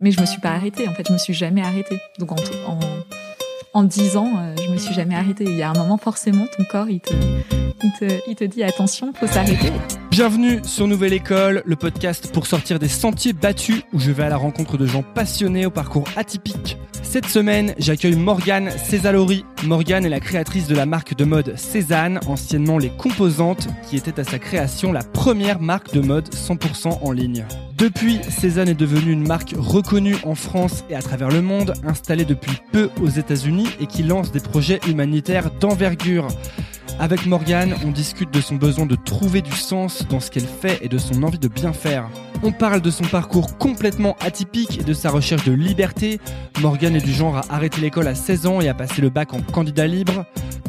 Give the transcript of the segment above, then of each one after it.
Mais je me suis pas arrêtée. En fait, je me suis jamais arrêtée. Donc en en, en 10 ans, euh, je me suis jamais arrêtée. Il y a un moment forcément, ton corps il te il te, il te dit attention, faut s'arrêter. Bienvenue sur Nouvelle École, le podcast pour sortir des sentiers battus où je vais à la rencontre de gens passionnés au parcours atypique. Cette semaine, j'accueille Morgane Césalori. Morgane est la créatrice de la marque de mode Cézanne, anciennement Les Composantes, qui était à sa création la première marque de mode 100% en ligne. Depuis, Cézanne est devenue une marque reconnue en France et à travers le monde, installée depuis peu aux États-Unis et qui lance des projets humanitaires d'envergure. Avec Morgane, on discute de son besoin de trouver du sens dans ce qu'elle fait et de son envie de bien faire. On parle de son parcours complètement atypique et de sa recherche de liberté. Morgane est du genre à arrêter l'école à 16 ans et à passer le bac en candidat libre.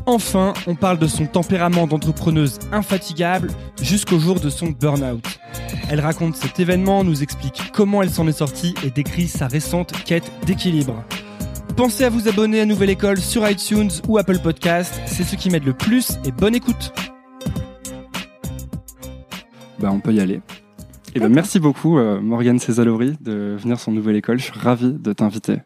Enfin, on parle de son tempérament d'entrepreneuse infatigable jusqu'au jour de son burn-out. Elle raconte cet événement, nous explique comment elle s'en est sortie et décrit sa récente quête d'équilibre. Pensez à vous abonner à Nouvelle École sur iTunes ou Apple Podcast, c'est ce qui m'aide le plus et bonne écoute. Bah on peut y aller. Et ben merci beaucoup euh, Morgane Césalori de venir sur Nouvelle École, je suis ravi de t'inviter.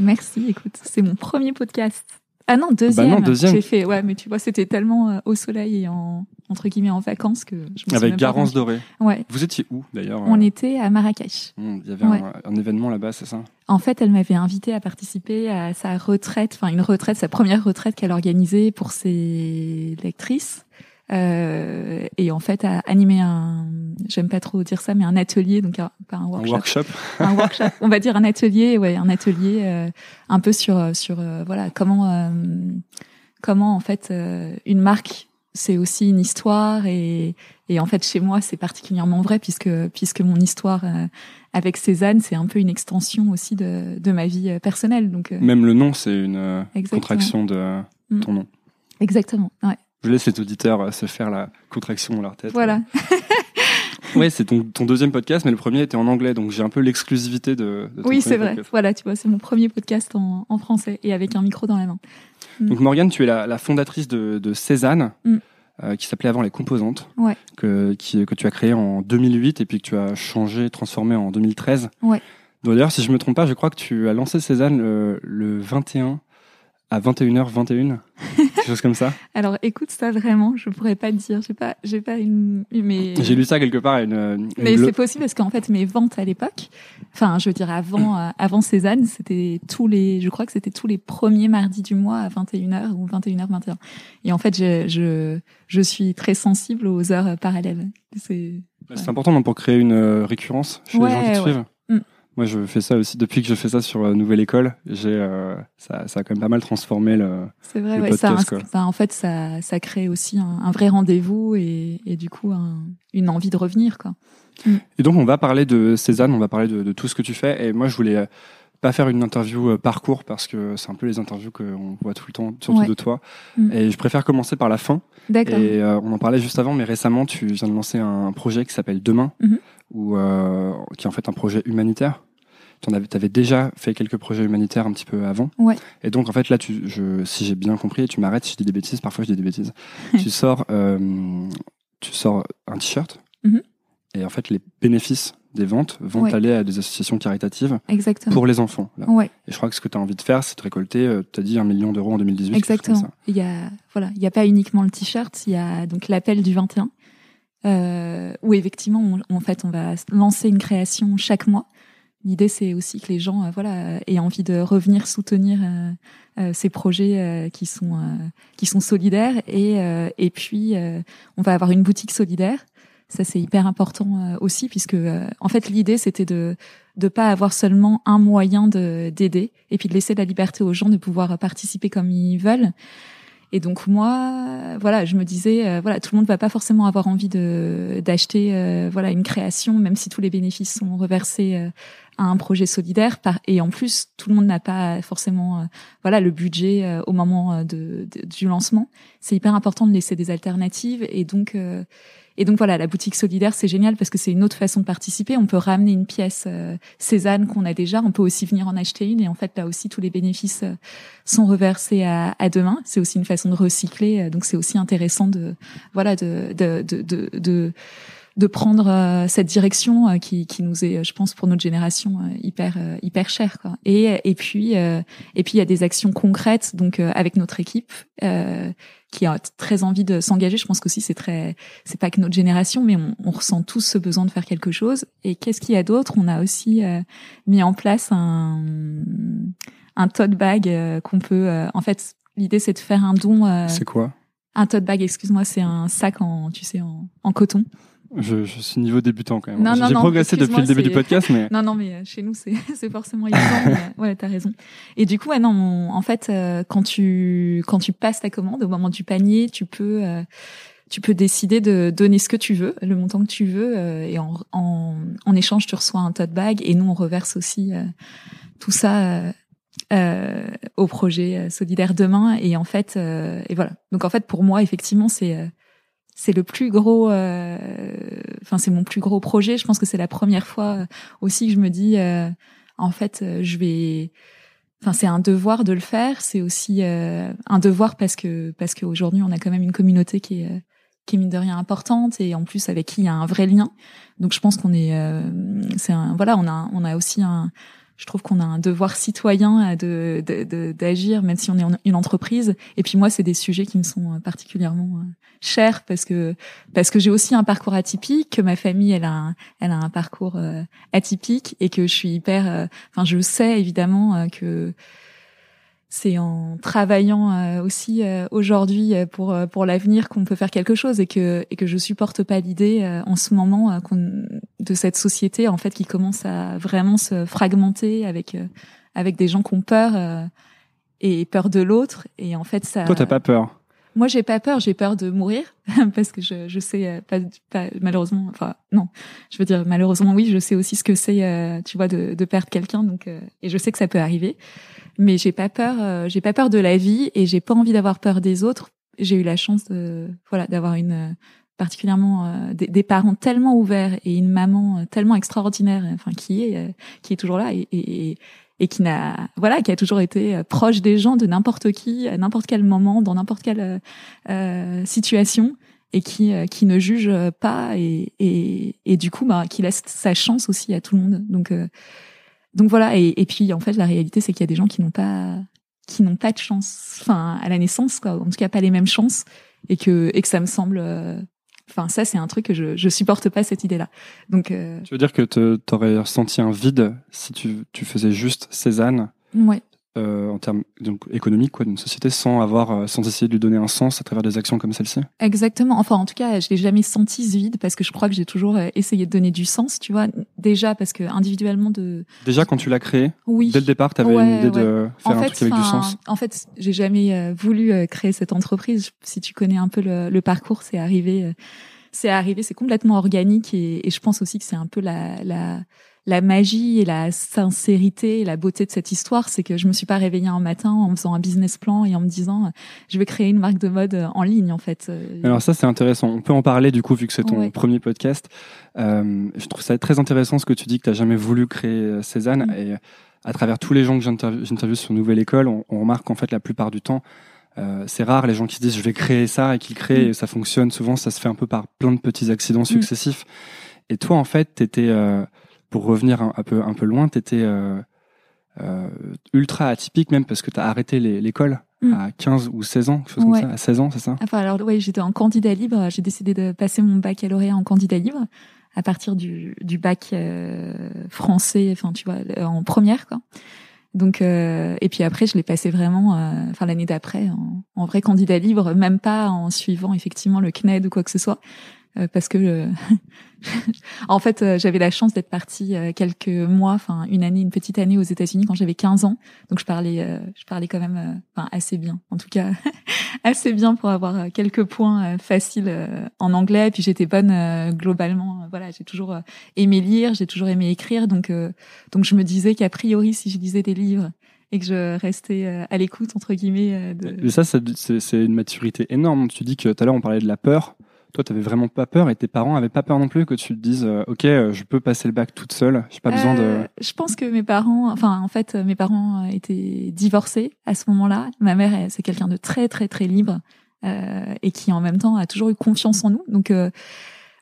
Merci, écoute, c'est mon premier podcast. Ah non, deuxième. Bah non, deuxième. J'ai fait, ouais, mais tu vois, c'était tellement euh, au soleil et en entre guillemets en vacances que je me Avec Garance Doré. Ouais. Vous étiez où d'ailleurs On euh, était à Marrakech. hmm, Il y avait Ouais. un, un événement là-bas, c'est ça? En fait, elle m'avait invité à participer à sa retraite, enfin une retraite, sa première retraite qu'elle organisait pour ses lectrices. Euh, et en fait, à animer un, j'aime pas trop dire ça, mais un atelier, donc un- pas un Un workshop, workshop un workshop, on va dire un atelier, ouais, un atelier euh, un peu sur sur euh, voilà comment euh, comment en fait euh, une marque c'est aussi une histoire et et en fait chez moi c'est particulièrement vrai puisque puisque mon histoire euh, avec Cézanne c'est un peu une extension aussi de de ma vie euh, personnelle donc euh, Même le nom, c'est une euh, Exactement. contraction de euh, Mm. ton nom. exactement ouais Je laisse les auditeurs euh, se faire la contraction dans leur tête. voilà Ouais, c'est ton, ton deuxième podcast, mais le premier était en anglais, donc j'ai un peu l'exclusivité de, de ton oui c'est vrai podcast. voilà tu vois c'est mon premier podcast en en français et avec un micro dans la main Donc Morgane, tu es la, la fondatrice de, de Cézanne, Mm. euh, qui s'appelait avant Les Composantes, Ouais. que, qui, que tu as créé en 2008 et puis que tu as changé, transformé en 2013. Ouais. D'ailleurs, si je me trompe pas, je crois que tu as lancé Cézanne le, le 21 à 21h21, quelque chose comme ça. alors écoute ça vraiment je pourrais pas te dire j'ai pas j'ai pas une mais J'ai lu ça quelque part. Une, une Mais c'est possible parce qu'en fait mes ventes à l'époque, enfin je veux dire avant euh, avant Cézanne, c'était tous les, je crois que c'était tous les premiers mardis du mois à 21h ou 21h 21. Et en fait je je je suis très sensible aux heures parallèles. C'est C'est important non, pour créer une euh, récurrence chez Ouais, les gens qui te ouais. suivent. Mm. Moi, je fais ça aussi depuis que je fais ça sur euh, Nouvelle École. J'ai, euh, ça, ça a quand même pas mal transformé le. c'est vrai. Le Ouais, ça, podcast, quoi. enfin, en fait ça ça crée aussi un, un vrai rendez-vous et et du coup un- une envie de revenir quoi. Et donc, on va parler de Cézanne, on va parler de, de tout ce que tu fais. Et moi, je voulais euh, pas faire une interview euh, parcours parce que c'est un peu les interviews qu'on voit tout le temps, surtout Ouais. de toi. Mm. Et je préfère commencer par la fin. D'accord. Et euh, on en parlait juste avant, mais récemment, tu viens de lancer un projet qui s'appelle Demain, Mhm. ou euh, qui est en fait un projet humanitaire. Tu avais, avais déjà fait quelques projets humanitaires un petit peu avant. Ouais. Et donc, en fait, là, tu, je, si j'ai bien compris, et tu m'arrêtes si je dis des bêtises, parfois je dis des bêtises. tu sors, euh, tu sors un t-shirt, Mhm. et en fait, les bénéfices des ventes vont Ouais. aller à des associations caritatives Exactement. pour les enfants. Là. Ouais. Et je crois que ce que tu as envie de faire, c'est de récolter, tu as dit, un million d'euros en 2018. quelque chose comme Exactement. Il y a voilà, il y a pas uniquement le t-shirt, il y a donc l'appel du 21 euh, où effectivement on- en fait on va lancer une création chaque mois. L'idée c'est aussi que les gens euh, voilà aient envie de revenir soutenir euh, euh, ces projets euh, qui sont euh, qui sont solidaires et euh, et puis euh, on va avoir une boutique solidaire. Ça c'est hyper important euh, aussi puisque euh, en fait l'idée c'était de de pas avoir seulement un moyen de d'aider et puis de laisser la liberté aux gens de pouvoir participer comme ils veulent. Et donc moi, voilà, je me disais, euh, voilà, tout le monde va pas forcément avoir envie de d'acheter, euh, voilà, une création, même si tous les bénéfices sont reversés euh, à un projet solidaire. Par, et en plus, tout le monde n'a pas forcément, euh, voilà, le budget euh, au moment euh, de, de- du lancement. C'est hyper important de laisser des alternatives. Et donc, euh, et donc voilà, la boutique solidaire, c'est génial parce que c'est une autre façon de participer. On peut ramener une pièce Cézanne qu'on a déjà, on peut aussi venir en acheter une et en fait là aussi tous les bénéfices sont reversés à, à demain. C'est aussi une façon de recycler, donc c'est aussi intéressant de voilà de de de de, prendre euh, cette direction euh, qui, qui nous est, je pense, pour notre génération hyper hyper chère. Quoi. Et et puis et puis il y a des actions concrètes donc avec notre équipe qui a très envie de s'engager. Je pense qu'aussi c'est très c'est pas que notre génération, mais on, on, ressent tous ce besoin de faire quelque chose. Et qu'est-ce qu'il y a d'autre? On a aussi mis en place un un tote bag qu'on peut en fait l'idée c'est de faire un don. c'est quoi? Un tote bag, excuse-moi, c'est un sac en, tu sais, en, en coton. Je, je, suis niveau débutant quand même. J'ai progressé depuis le début du podcast, mais non, non, mais euh, chez nous c'est c'est forcément évident. mais, euh, ouais, t'as raison. Et du coup, ouais, non, en fait, euh, quand tu quand tu passes ta commande au moment du panier, tu peux tu peux décider de donner ce que tu veux, le montant que tu veux, et en, en, en échange tu reçois un tote bag et nous on reverse aussi tout ça euh, au projet euh, solidaire demain et en fait euh, et voilà donc en fait pour moi effectivement c'est euh, c'est le plus gros enfin c'est mon plus gros projet. Je pense que c'est la première fois aussi que je me dis en fait je vais enfin c'est un devoir de le faire. C'est aussi un devoir parce que parce qu'aujourd'hui on a quand même une communauté qui est qui est mine de rien importante. Et en plus avec qui il y a un vrai lien. Donc je pense qu'on est c'est un voilà on a on a aussi un je trouve qu'on a un devoir citoyen de d'agir, même si on est une entreprise. Et puis moi, c'est des sujets qui me sont particulièrement euh, chers parce que parce que j'ai aussi un parcours atypique, que ma famille elle a un, elle a un parcours euh, atypique et que je suis hyper. Euh, enfin, je sais évidemment que c'est en travaillant euh, aussi euh, aujourd'hui euh, pour pour l'avenir qu'on peut faire quelque chose et que et que je supporte pas l'idée en ce moment de cette société en fait qui commence à vraiment se fragmenter avec avec des gens qui ont peur et peur de l'autre et en fait ça Toi t'as pas peur moi, j'ai pas peur, j'ai peur de mourir parce que je, je sais pas, pas, malheureusement, enfin non, je veux dire malheureusement oui, je sais aussi ce que c'est, tu vois, de, de perdre quelqu'un, donc et je sais que ça peut arriver. Mais j'ai pas peur euh, j'ai pas peur de la vie et j'ai pas envie d'avoir peur des autres. J'ai eu la chance de voilà d'avoir une euh, particulièrement euh, des, parents tellement ouverts et une maman tellement extraordinaire enfin qui est qui est toujours là et, et, et qui n'a voilà qui a toujours été proche des gens de n'importe qui à n'importe quel moment dans n'importe quelle euh, situation et qui qui ne juge pas et, et, et du coup bah qui laisse sa chance aussi à tout le monde. Donc donc voilà, et, et, puis en fait la réalité c'est qu'il y a des gens qui n'ont pas qui n'ont pas de chance, enfin à la naissance quoi, en tout cas pas les mêmes chances, et que et que ça me semble, euh, enfin ça c'est un truc que je je supporte pas cette idée là. Donc euh, tu veux dire que t'aurais ressenti un vide si tu tu faisais juste Cézanne? Ouais. Euh, en termes donc économiques quoi d'une société sans avoir euh, sans essayer de lui donner un sens à travers des actions comme celle-ci. Exactement. Enfin en tout cas je l'ai jamais senti ce vide parce que je crois que j'ai toujours euh, essayé de donner du sens tu vois. Déjà parce que individuellement de déjà quand tu l'as créé oui. dès le départ tu avais une idée de faire un truc avec du sens. en fait j'ai jamais voulu créer cette entreprise. Si tu connais un peu le, le parcours c'est arrivé c'est arrivé c'est complètement organique et, et, je pense aussi que c'est un peu la, la la magie et la sincérité et la beauté de cette histoire, c'est que je me suis pas réveillée un matin en faisant un business plan et en me disant je vais créer une marque de mode en ligne en fait. Alors ça c'est intéressant. On peut en parler du coup vu que c'est ton premier podcast. Euh, je trouve ça très intéressant ce que tu dis que tu n'as jamais voulu créer euh, Cézanne mm. et à travers tous les gens que j'interviewe sur Nouvelle École, on, remarque qu'en fait la plupart du temps euh, c'est rare les gens qui se disent je vais créer ça et qui créent mm. et ça fonctionne. Souvent ça se fait un peu par plein de petits accidents mm. successifs. Et toi en fait t'étais euh, pour revenir un, peu, un peu loin, tu étais euh, euh, ultra atypique même parce que tu as arrêté l'école mm. à 15 ou 16 ans, quelque chose comme ça, à 16 ans, c'est ça? Enfin, alors oui, j'étais en candidat libre, j'ai décidé de passer mon baccalauréat en candidat libre à partir du, du bac euh, français, enfin tu vois, en première quoi. Donc et puis après je l'ai passé vraiment, enfin l'année d'après en, en, vrai candidat libre, même pas en suivant effectivement le CNED ou quoi que ce soit. Euh, parce que euh, en fait euh, j'avais la chance d'être partie quelques mois, enfin une année, une petite année aux États-Unis quand j'avais 15 ans, donc je parlais je parlais quand même enfin assez bien, en tout cas assez bien pour avoir quelques points faciles en anglais. Puis j'étais bonne globalement, voilà, j'ai toujours aimé lire, j'ai toujours aimé écrire, donc donc je me disais qu'a priori si je lisais des livres et que je restais à l'écoute entre guillemets. De... Mais ça, c'est une maturité énorme. Tu dis que tout à l'heure on parlait de la peur toi, tu n'avais vraiment pas peur et tes parents avaient pas peur non plus que tu te dises, euh, ok, euh, je peux passer le bac toute seule, j'ai pas besoin de. Euh, je pense que mes parents, enfin, en fait, mes parents étaient divorcés à ce moment-là. Ma mère, c'est quelqu'un de très, très, très libre et qui, en même temps, a toujours eu confiance en nous. Donc,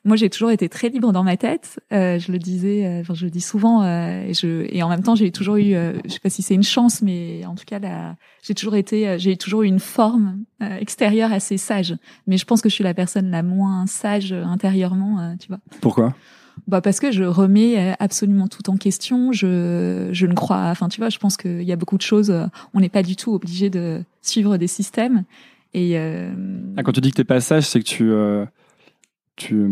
moi j'ai toujours été très libre dans ma tête. Euh, je le disais, euh, enfin, je le dis souvent, euh, et, je, et en même temps j'ai toujours eu, euh, je sais pas si c'est une chance, mais en tout cas là, j'ai toujours été, euh, j'ai toujours eu une forme euh, extérieure assez sage. Mais je pense que je suis la personne la moins sage intérieurement, tu vois. Pourquoi? Bah parce que je remets absolument tout en question. Je je ne crois, enfin tu vois, je pense qu'il y a beaucoup de choses. On n'est pas du tout obligé de suivre des systèmes. Et ah, quand tu dis que t'es pas sage, c'est que tu tu,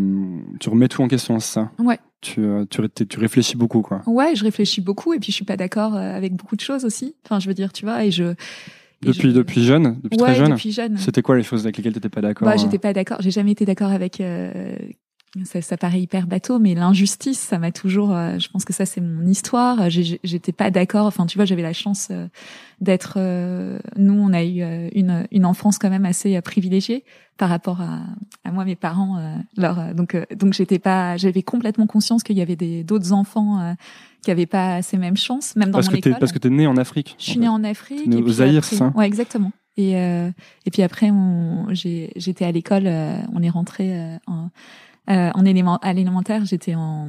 tu remets tout en question, c'est ça? Ouais. Tu, euh, tu, tu, réfléchis beaucoup, quoi. Ouais, je réfléchis beaucoup et puis je suis pas d'accord euh, avec beaucoup de choses aussi. Enfin, je veux dire, tu vois, et je. depuis, depuis jeune, depuis ouais, très jeune. depuis jeune. C'était quoi les choses avec lesquelles t'étais pas d'accord Bah, j'étais pas d'accord. J'ai jamais été d'accord avec euh, ça, ça, paraît hyper bateau, mais l'injustice, ça m'a toujours. Euh, je pense que ça, c'est mon histoire. J'étais pas d'accord. Enfin, tu vois, j'avais la chance euh, d'être. Euh, nous, on a eu une, une enfance quand même assez privilégiée par rapport à, à moi, mes parents. leur, donc, donc, j'étais pas. J'avais complètement conscience qu'il y avait des d'autres enfants qui avaient pas ces mêmes chances, même dans parce mon que école. Parce que t'es né en Afrique. Je suis née en Afrique. Né au Zaïre, ça. Ouais, exactement. Et et puis après, j'étais à l'école. on est rentré en euh, en élément, à l'élémentaire, j'étais en,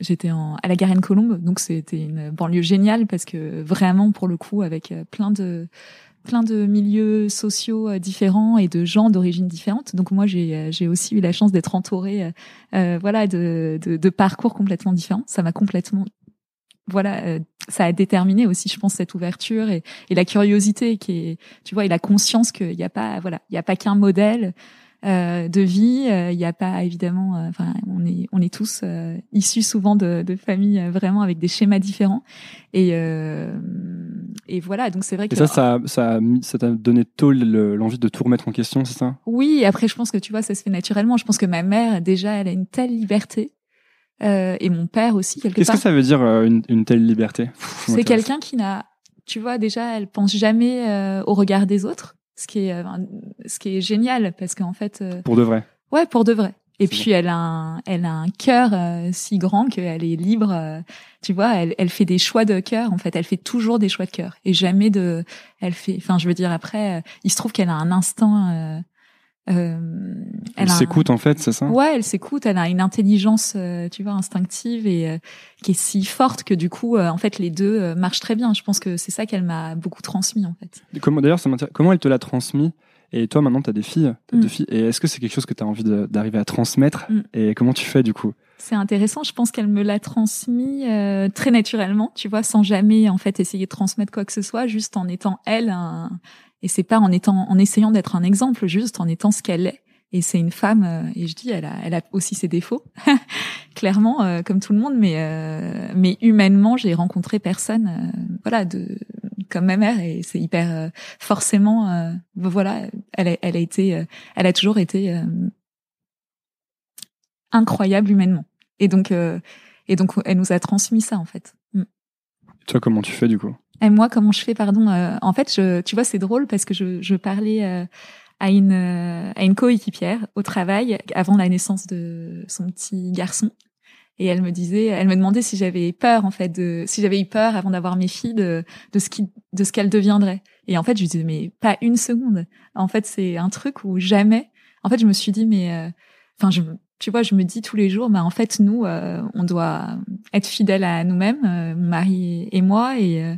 j'étais en, à la Garenne-Colombe, donc c'était une banlieue géniale parce que vraiment, pour le coup, avec euh, plein de, plein de milieux sociaux euh, différents et de gens d'origine différente. Donc moi, j'ai, j'ai aussi eu la chance d'être entourée, euh, voilà, de, de, de, parcours complètement différents. Ça m'a complètement voilà, ça a déterminé aussi, je pense, cette ouverture et, et la curiosité qui est, tu vois, et la conscience qu'il n'y a pas, voilà, il n'y a pas qu'un modèle. Euh, de vie. Il euh, n'y a pas évidemment, euh, enfin, on est on est tous issus souvent de, de familles vraiment avec des schémas différents. Et et voilà, donc c'est vrai que et ça, ça, ça, ça t'a donné tôt l'envie de tout remettre en question, c'est ça? Oui. Après, je pense que tu vois, ça se fait naturellement. Je pense que ma mère déjà, elle a une telle liberté. Euh, et mon père aussi quelque Qu'est-ce que ça veut dire une, une telle liberté? C'est quelqu'un qui n'a, tu vois, déjà, elle pense jamais euh, au regard des autres ce qui est, euh, ce qui est génial parce qu'en fait. Euh, pour de vrai. Ouais, pour de vrai. Et puis elle a un, elle a un cœur euh, si grand qu'elle est libre. tu vois, elle, elle fait des choix de cœur. En fait, elle fait toujours des choix de cœur et jamais de. Elle fait. Enfin, je veux dire après, il se trouve qu'elle a un instinct euh, elle, elle s'écoute en fait, c'est ça? Ouais, elle s'écoute. Elle a une intelligence, euh, tu vois, instinctive et euh, qui est si forte que du coup, en fait, les deux marchent très bien. Je pense que c'est ça qu'elle m'a beaucoup transmis en fait. Comment d'ailleurs, comment elle te l'a transmis? Et toi, maintenant, tu as des filles, as deux mm. filles. Et est-ce que c'est quelque chose que tu as envie d'arriver à transmettre mm. Et comment tu fais du coup? C'est intéressant. Je pense qu'elle me l'a transmis très naturellement, tu vois, sans jamais en fait essayer de transmettre quoi que ce soit, juste en étant elle un, et c'est pas en étant, en essayant d'être un exemple, juste en étant ce qu'elle est. Et c'est une femme, euh, et je dis, elle a, elle a aussi ses défauts, clairement, euh, comme tout le monde, mais euh, mais humainement, j'ai rencontré personne, voilà, de comme ma mère, et c'est hyper forcément, voilà, elle a, elle a été, elle a toujours été incroyable humainement. Et donc, et donc, elle nous a transmis ça en fait. Mm. Toi, comment tu fais du coup? Et moi, comment je fais, pardon euh, En fait, je, tu vois, c'est drôle parce que je, je parlais euh, à une euh, à une coéquipière au travail avant la naissance de son petit garçon, et elle me disait, elle me demandait si j'avais peur en fait de, si j'avais eu peur avant d'avoir mes filles de de ce qui de ce qu'elles deviendraient. Et en fait, je disais mais pas une seconde. En fait, c'est un truc où jamais. En fait, je me suis dit mais, enfin, je tu vois, je me dis tous les jours, bah en fait nous, on doit être fidèles à nous-mêmes, mon mari et moi, et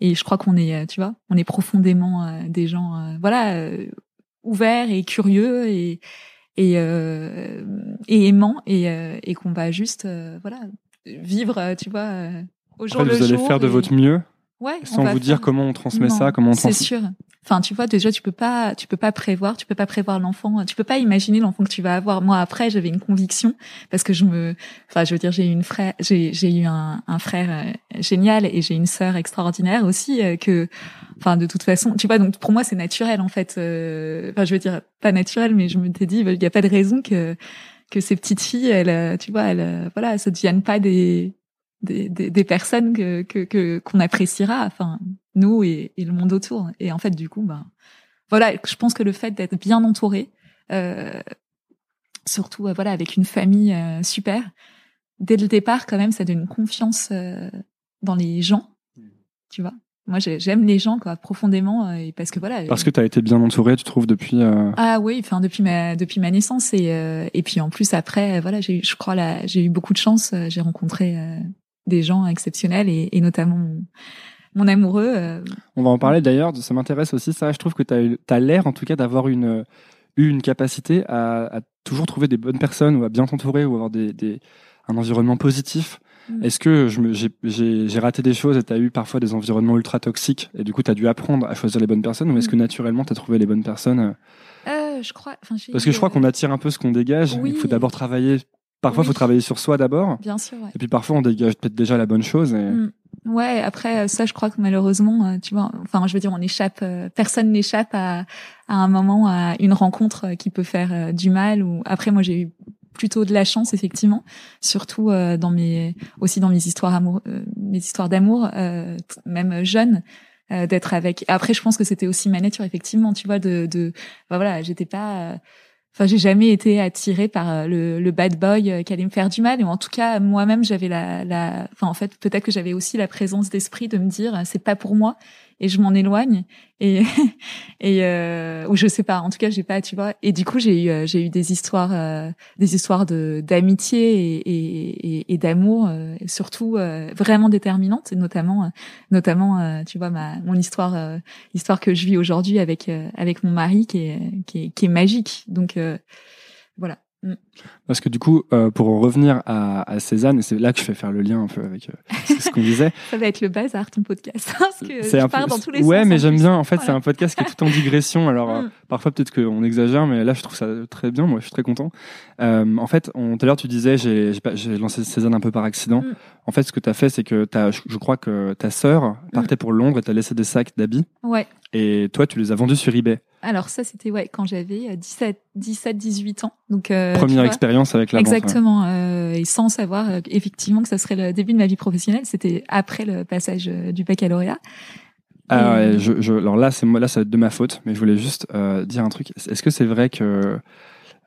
et je crois qu'on est, euh, tu vois, on est profondément euh, des gens, euh, voilà, ouverts et curieux et et, et aimants et, et qu'on va juste, voilà, vivre, tu vois, au jour fait, vous allez faire de votre mieux, ouais, sans vous dire comment on transmet ça, comment on. C'est sûr. Enfin, tu vois, déjà, tu peux pas, tu peux pas prévoir, tu peux pas prévoir l'enfant, tu peux pas imaginer l'enfant que tu vas avoir. Moi, après, j'avais une conviction parce que je me, enfin, je veux dire, j'ai eu une frère, j'ai, j'ai eu un, un frère euh, génial et j'ai une sœur extraordinaire aussi euh, que, enfin, de toute façon, tu vois, donc pour moi, c'est naturel en fait. Euh, enfin, je veux dire, pas naturel, mais je me t'ai dit, il y a pas de raison que que ces petites filles, elles, tu vois, elles, voilà, ça deviennent pas des des, des, des personnes que que qu'on appréciera. Enfin, nous et, et, le monde autour. Et en fait, du coup, ben voilà, je pense que le fait d'être bien entouré, euh, surtout euh, voilà avec une famille euh, super, dès le départ quand même, ça donne une confiance euh, dans les gens, tu vois. moi j'aime les gens quoi profondément et parce que voilà parce que tu as été bien entouré tu trouves depuis ah oui enfin depuis ma depuis ma naissance et et puis en plus après voilà j'ai je crois là j'ai eu beaucoup de chance j'ai rencontré des gens exceptionnels et, et notamment mon, amoureux on va en parler d'ailleurs ça m'intéresse aussi ça je trouve que tu as, as l'air en tout cas d'avoir une eu une capacité à, à, toujours trouver des bonnes personnes ou à bien t'entourer ou avoir des, des, un environnement positif. Mm. Est-ce que j'ai raté des choses et tu as eu parfois des environnements ultra toxiques et du coup tu as dû apprendre à choisir les bonnes personnes ou est-ce que mm. naturellement tu as trouvé les bonnes personnes euh? euh, je crois, Parce que je crois qu'on attire un peu ce qu'on dégage. Il faut d'abord travailler. Parfois, il faut travailler sur soi d'abord. Bien sûr. Et puis parfois, on dégage peut-être déjà la bonne chose. Et... Mm. Ouais, après ça, je crois que malheureusement, euh, tu vois, enfin, je veux dire, on échappe, euh, personne n'échappe à, à un moment à une rencontre euh, qui peut faire du mal. Ou après, moi, j'ai eu plutôt de la chance, effectivement, surtout dans mes, aussi dans mes histoires amour, mes histoires d'amour, même jeune. d'être avec après je pense que c'était aussi ma nature effectivement tu vois de de bah, voilà j'étais pas Enfin, j'ai jamais été attirée par euh, le, bad boy euh, qui allait me faire du mal. Et en tout cas, moi-même, j'avais la, la, enfin, en fait, peut-être que j'avais aussi la présence d'esprit de me dire, c'est pas pour moi et je m'en éloigne et euh, ou je sais pas en tout cas j'ai pas tu vois et du coup j'ai eu euh, j'ai eu des histoires euh, des histoires de d'amitié et et, et, d'amour euh, surtout vraiment déterminantes et notamment notamment tu vois ma mon histoire l'histoire que je vis aujourd'hui avec avec mon mari qui est qui est, qui est magique donc voilà. Parce que du coup, euh, pour revenir à, à Cézanne, et c'est là que je fais faire le lien un peu avec euh, ce qu'on disait. Ça va être le bazar ton podcast, parce que c'est un peu... dans tous les Ouais, mais j'aime bien. En fait, c'est un podcast qui est tout en digression. Alors mm. euh, parfois peut-être qu'on exagère, mais là je trouve ça très bien. Moi, je suis très content. En fait, tout à l'heure tu disais, j'ai lancé Cézanne un peu par accident. Mm. En fait, ce que tu as fait, c'est que as, je crois que ta sœur partait pour Londres et t'as laissé des sacs d'habits. Ouais. Et toi, tu les as vendus sur eBay. Alors ça, c'était ouais quand j'avais 17, 17, 18 ans. Donc euh, première expérience avec la exactement euh, et sans savoir euh, effectivement que ça serait le début de ma vie professionnelle. C'était après le passage du baccalauréat. Ah ouais, je, je, alors là, c'est là, ça va être de ma faute, mais je voulais juste dire un truc. Est-ce que c'est vrai que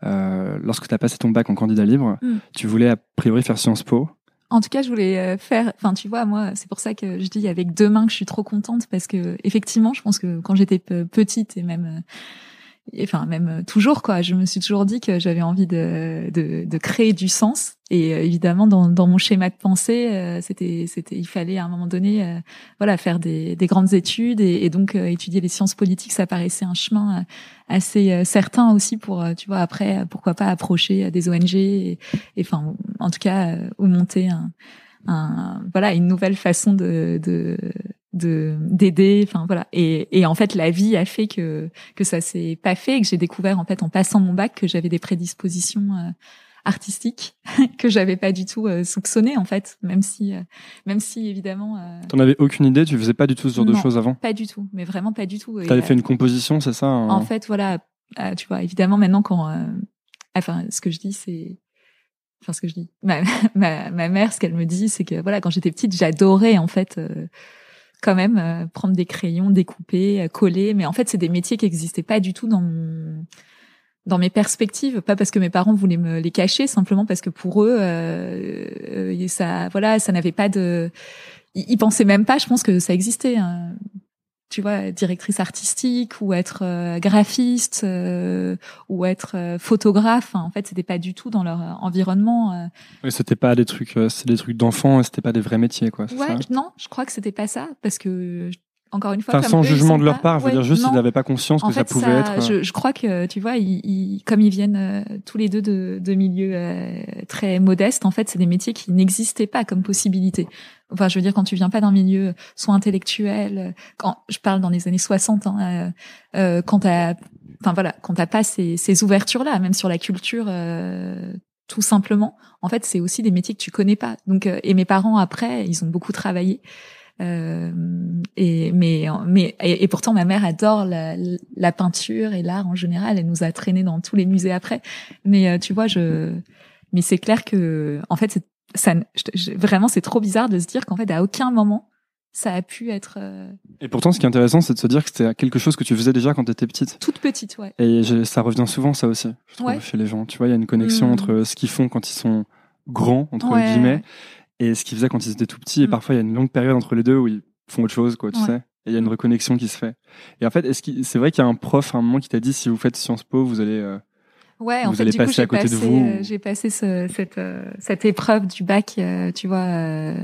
lorsque tu as passé ton bac en candidat libre, hmm. tu voulais a priori faire Sciences Po en tout cas, je voulais euh, faire. Enfin, tu vois, moi, c'est pour ça que je dis avec deux mains que je suis trop contente parce que effectivement, je pense que quand j'étais petite et même euh, enfin même euh, toujours quoi. Je me suis toujours dit que j'avais envie de, de, de créer du sens. Et euh, évidemment dans, dans mon schéma de pensée euh, c'était c'était il fallait à un moment donné voilà faire des, des grandes études. Et, et donc étudier les sciences politiques ça paraissait un chemin assez certain aussi pour tu vois après pourquoi pas approcher des ONG et, enfin en tout cas ou monter un, un voilà une nouvelle façon de, de de d'aider enfin voilà. Et, et en fait la vie a fait que que ça s'est pas fait et que j'ai découvert en fait en passant mon bac que j'avais des prédispositions euh, artistiques que j'avais pas du tout euh, soupçonné en fait. Même si euh, même si évidemment euh, t'en avais aucune idée tu faisais pas du tout ce genre de choses avant? pas du tout. Mais vraiment pas du tout. T'avais fait une composition c'est ça en fait voilà tu vois évidemment maintenant quand enfin ce que je dis c'est enfin ce que je dis ma, ma, ma mère ce qu'elle me dit c'est que voilà quand j'étais petite j'adorais en fait quand même euh, prendre des crayons, découper, euh, coller. Mais en fait, c'est des métiers qui n'existaient pas du tout dans dans mes perspectives, pas parce que mes parents voulaient me les cacher, simplement parce que pour eux, euh, ça, voilà, ça n'avait pas de, ils, pensaient même pas, je pense que ça existait. Hein tu vois, directrice artistique ou être euh, graphiste euh, ou être euh, photographe. en fait, c'était pas du tout dans leur environnement. Oui, c'était pas des trucs, c'est des trucs d'enfants, c'était pas des vrais métiers, quoi. Ouais, non, je crois que c'était pas ça parce que encore une fois, sans jugement de leur part, je veux dire juste ils n'avaient pas conscience que ça pouvait être. Je, je, crois que tu vois, ils, comme ils viennent tous les deux de, de milieux très modestes, en fait, c'est des métiers qui n'existaient pas comme possibilité. Enfin, je veux dire, quand tu viens pas d'un milieu soit intellectuel, quand je parle dans les années 60, hein, euh, euh, quand t'as, enfin voilà, quand t'as pas ces, ces ouvertures-là, même sur la culture, euh, tout simplement, en fait, c'est aussi des métiers que tu connais pas. Donc, euh, et mes parents après, ils ont beaucoup travaillé. Euh, et mais mais et, pourtant ma mère adore la, peinture et l'art en général. Elle nous a traîné dans tous les musées après. Mais tu vois, je mais c'est clair que en fait ça, vraiment, c'est trop bizarre de se dire qu'en fait, à aucun moment, ça a pu être. Euh, et pourtant, ce qui est intéressant, c'est de se dire que c'était quelque chose que tu faisais déjà quand tu étais petite. Toute petite, ouais. Et ça revient souvent, ça aussi, je trouve, chez les gens. Tu vois, il y a une connexion mm. entre ce qu'ils font quand ils sont grands, entre guillemets, et ce qu'ils faisaient quand ils étaient tout petits. Et mm. parfois, il y a une longue période entre les deux où ils font autre chose, quoi, tu sais. Et il y a une reconnexion qui se fait. Et en fait, est-ce que c'est vrai qu'il y a un prof à un moment qui t'a dit si vous faites Sciences Po, vous allez euh, Ouais, vous en fait, allez du coup, passer à j'ai côté de passé, vous. euh, j'ai passé ce, cette, euh, cette épreuve du bac, euh, tu vois, euh,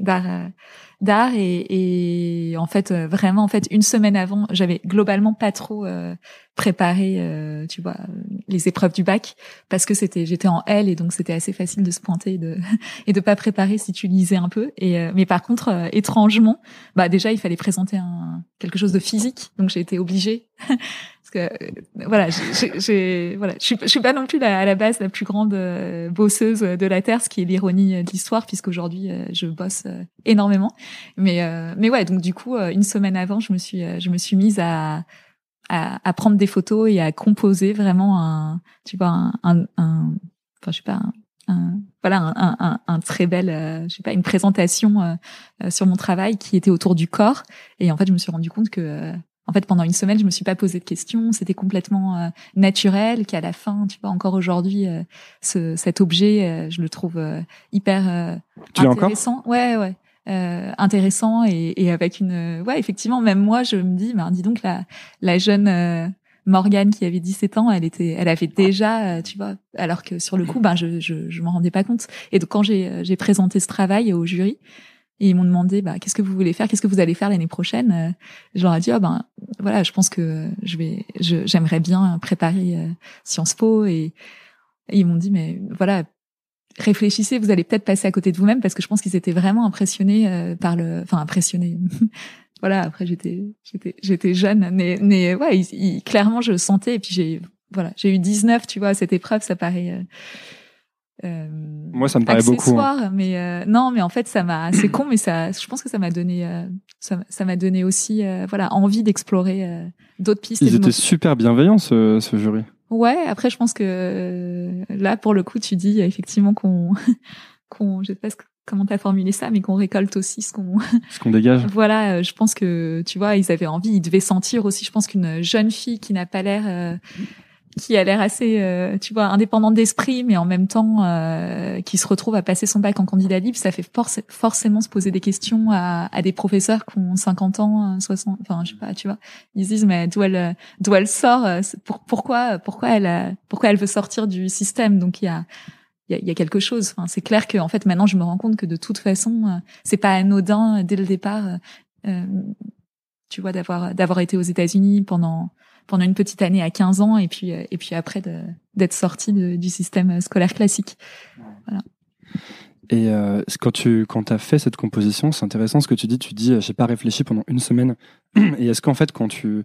d'art, euh, d'art, et, et en fait, euh, vraiment, en fait, une semaine avant, j'avais globalement pas trop euh, préparé, euh, tu vois, les épreuves du bac, parce que c'était, j'étais en L, et donc c'était assez facile de se pointer et de et de pas préparer si tu lisais un peu. Et euh, mais par contre, euh, étrangement, bah déjà, il fallait présenter un quelque chose de physique, donc j'ai été obligée. Parce que euh, voilà, j'ai- voilà, je suis, je suis pas non plus la- à la base la plus grande bosseuse de la terre, ce qui est l'ironie de l'histoire, puisqu'aujourd'hui je bosse énormément. Mais euh, mais ouais, donc du coup, euh, une semaine avant, je me suis euh, je me suis mise à, à à prendre des photos et à composer vraiment un tu vois un un, un- enfin je sais pas un, un- voilà un, un, un, très bel euh, je sais pas une présentation euh, euh, sur mon travail qui était autour du corps et en fait je me suis rendu compte que euh, en fait, pendant une semaine, je me suis pas posé de questions. C'était complètement euh, naturel. Qu'à la fin, tu vois, encore aujourd'hui, euh, ce, cet objet, euh, je le trouve euh, hyper euh, Tu l'as encore? intéressant. Ouais, ouais, euh, intéressant et, et avec une, euh, ouais, effectivement, même moi, je me dis, ben, dis donc la, la jeune euh, Morgane qui avait 17 ans, elle était, elle avait déjà, euh, tu vois, alors que sur le coup, ben, je, je, je m'en rendais pas compte. Et donc quand j'ai, euh, j'ai présenté ce travail au jury. Et ils m'ont demandé, bah, qu'est-ce que vous voulez faire, qu'est-ce que vous allez faire l'année prochaine. Je leur ai dit, ah ben, voilà, je pense que je vais, je- j'aimerais bien préparer euh, Sciences Po et, et ils m'ont dit, mais voilà, réfléchissez, vous allez peut-être passer à côté de vous-même parce que je pense qu'ils étaient vraiment impressionnés euh, par le, enfin impressionnés. voilà, après j'étais, j'étais, j'étais jeune, mais, mais ouais, ils- ils- clairement je le sentais et puis j'ai, voilà, j'ai eu 19, tu vois, à cette épreuve, ça paraît. euh, euh, Moi, ça me paraît beaucoup, hein. mais euh, non, mais en fait, ça m'a, c'est con, mais ça, je pense que ça m'a donné, euh, ça, ça m'a donné aussi, euh, voilà, envie d'explorer euh, d'autres pistes. Ils étaient super bienveillants, ce, ce jury. Ouais, après, je pense que euh, là, pour le coup, tu dis effectivement qu'on, qu'on, je sais pas comment t'as formulé ça, mais qu'on récolte aussi ce qu'on, Ce qu'on dégage. voilà, euh, je pense que tu vois, ils avaient envie, ils devaient sentir aussi. Je pense qu'une jeune fille qui n'a pas l'air, euh, qui a l'air assez, euh, tu vois, indépendante d'esprit, mais en même temps euh, qui se retrouve à passer son bac en candidat libre, ça fait forc- forcément se poser des questions à, des professeurs qui ont 50 ans, euh, 60, enfin je sais pas, tu vois, ils se disent mais d'où elle, euh, d'où elle sort, euh, pourquoi, pourquoi elle, pourquoi elle veut sortir du système? Donc il y a il y a, quelque chose. Enfin, c'est clair que en fait maintenant je me rends compte que de toute façon euh, c'est pas anodin euh, dès le départ. euh, euh, tu vois d'avoir d'avoir été aux États-Unis pendant pendant une petite année à 15 ans et puis euh, et puis après d'être sorti du système euh, scolaire classique. Et euh, quand tu quand as fait cette composition, c'est intéressant ce que tu dis. Tu dis, j'ai pas réfléchi pendant une semaine. Et est-ce qu'en fait, quand tu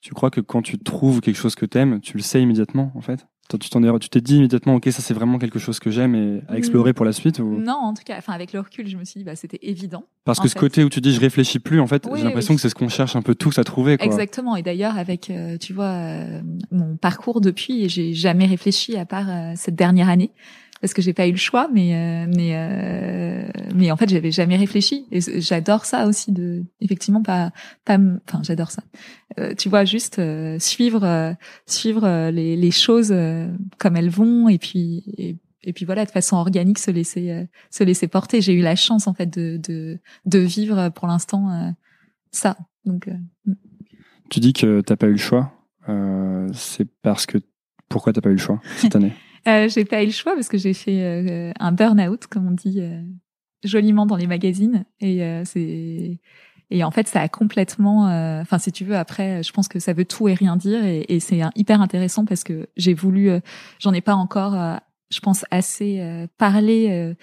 tu crois que quand tu trouves quelque chose que t'aimes, tu le sais immédiatement, en fait? Toi, Tu t'en es, tu t'es dit immédiatement, ok, ça c'est vraiment quelque chose que j'aime et à explorer pour la suite ou? Non, en tout cas, enfin avec le recul, je me suis dit bah c'était évident. parce que ce fait. côté où tu dis je réfléchis plus, en fait, Oui, j'ai l'impression oui. que c'est ce qu'on cherche un peu tous à trouver, quoi. Exactement. Et d'ailleurs, avec, euh, tu vois, euh, mon parcours depuis, j'ai jamais réfléchi à part euh, cette dernière année. Parce que j'ai pas eu le choix, mais euh, mais euh, mais en fait j'avais jamais réfléchi. Et j'adore ça aussi de effectivement pas pas enfin j'adore ça. Euh, tu vois juste suivre suivre les, choses comme elles vont et puis et, puis voilà de façon organique se laisser se laisser porter. J'ai eu la chance en fait de de de vivre pour l'instant ça. Donc euh, Tu dis que t'as pas eu le choix. C'est parce que pourquoi t'as pas eu le choix cette année? Euh, j'ai pas eu le choix parce que j'ai fait euh, un burn-out, comme on dit euh, joliment dans les magazines, et euh, c'est et en fait ça a complètement, euh, enfin si tu veux après, je pense que ça veut tout et rien dire, et, et c'est hyper intéressant parce que j'ai voulu, euh, j'en ai pas encore, je pense assez euh, parlé. euh,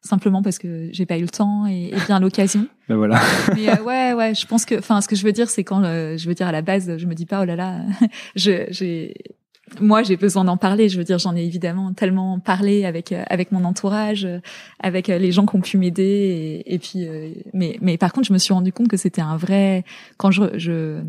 simplement parce que j'ai pas eu le temps et, et bien l'occasion Ben voilà. mais euh, ouais ouais je pense que enfin ce que je veux dire c'est quand euh, je veux dire à la base je me dis pas oh là là je j'ai moi j'ai besoin d'en parler. Je veux dire j'en ai évidemment tellement parlé avec euh, avec mon entourage euh, avec euh, les gens qui ont pu m'aider et, et puis mais mais par contre je me suis rendu compte que c'était un vrai quand je je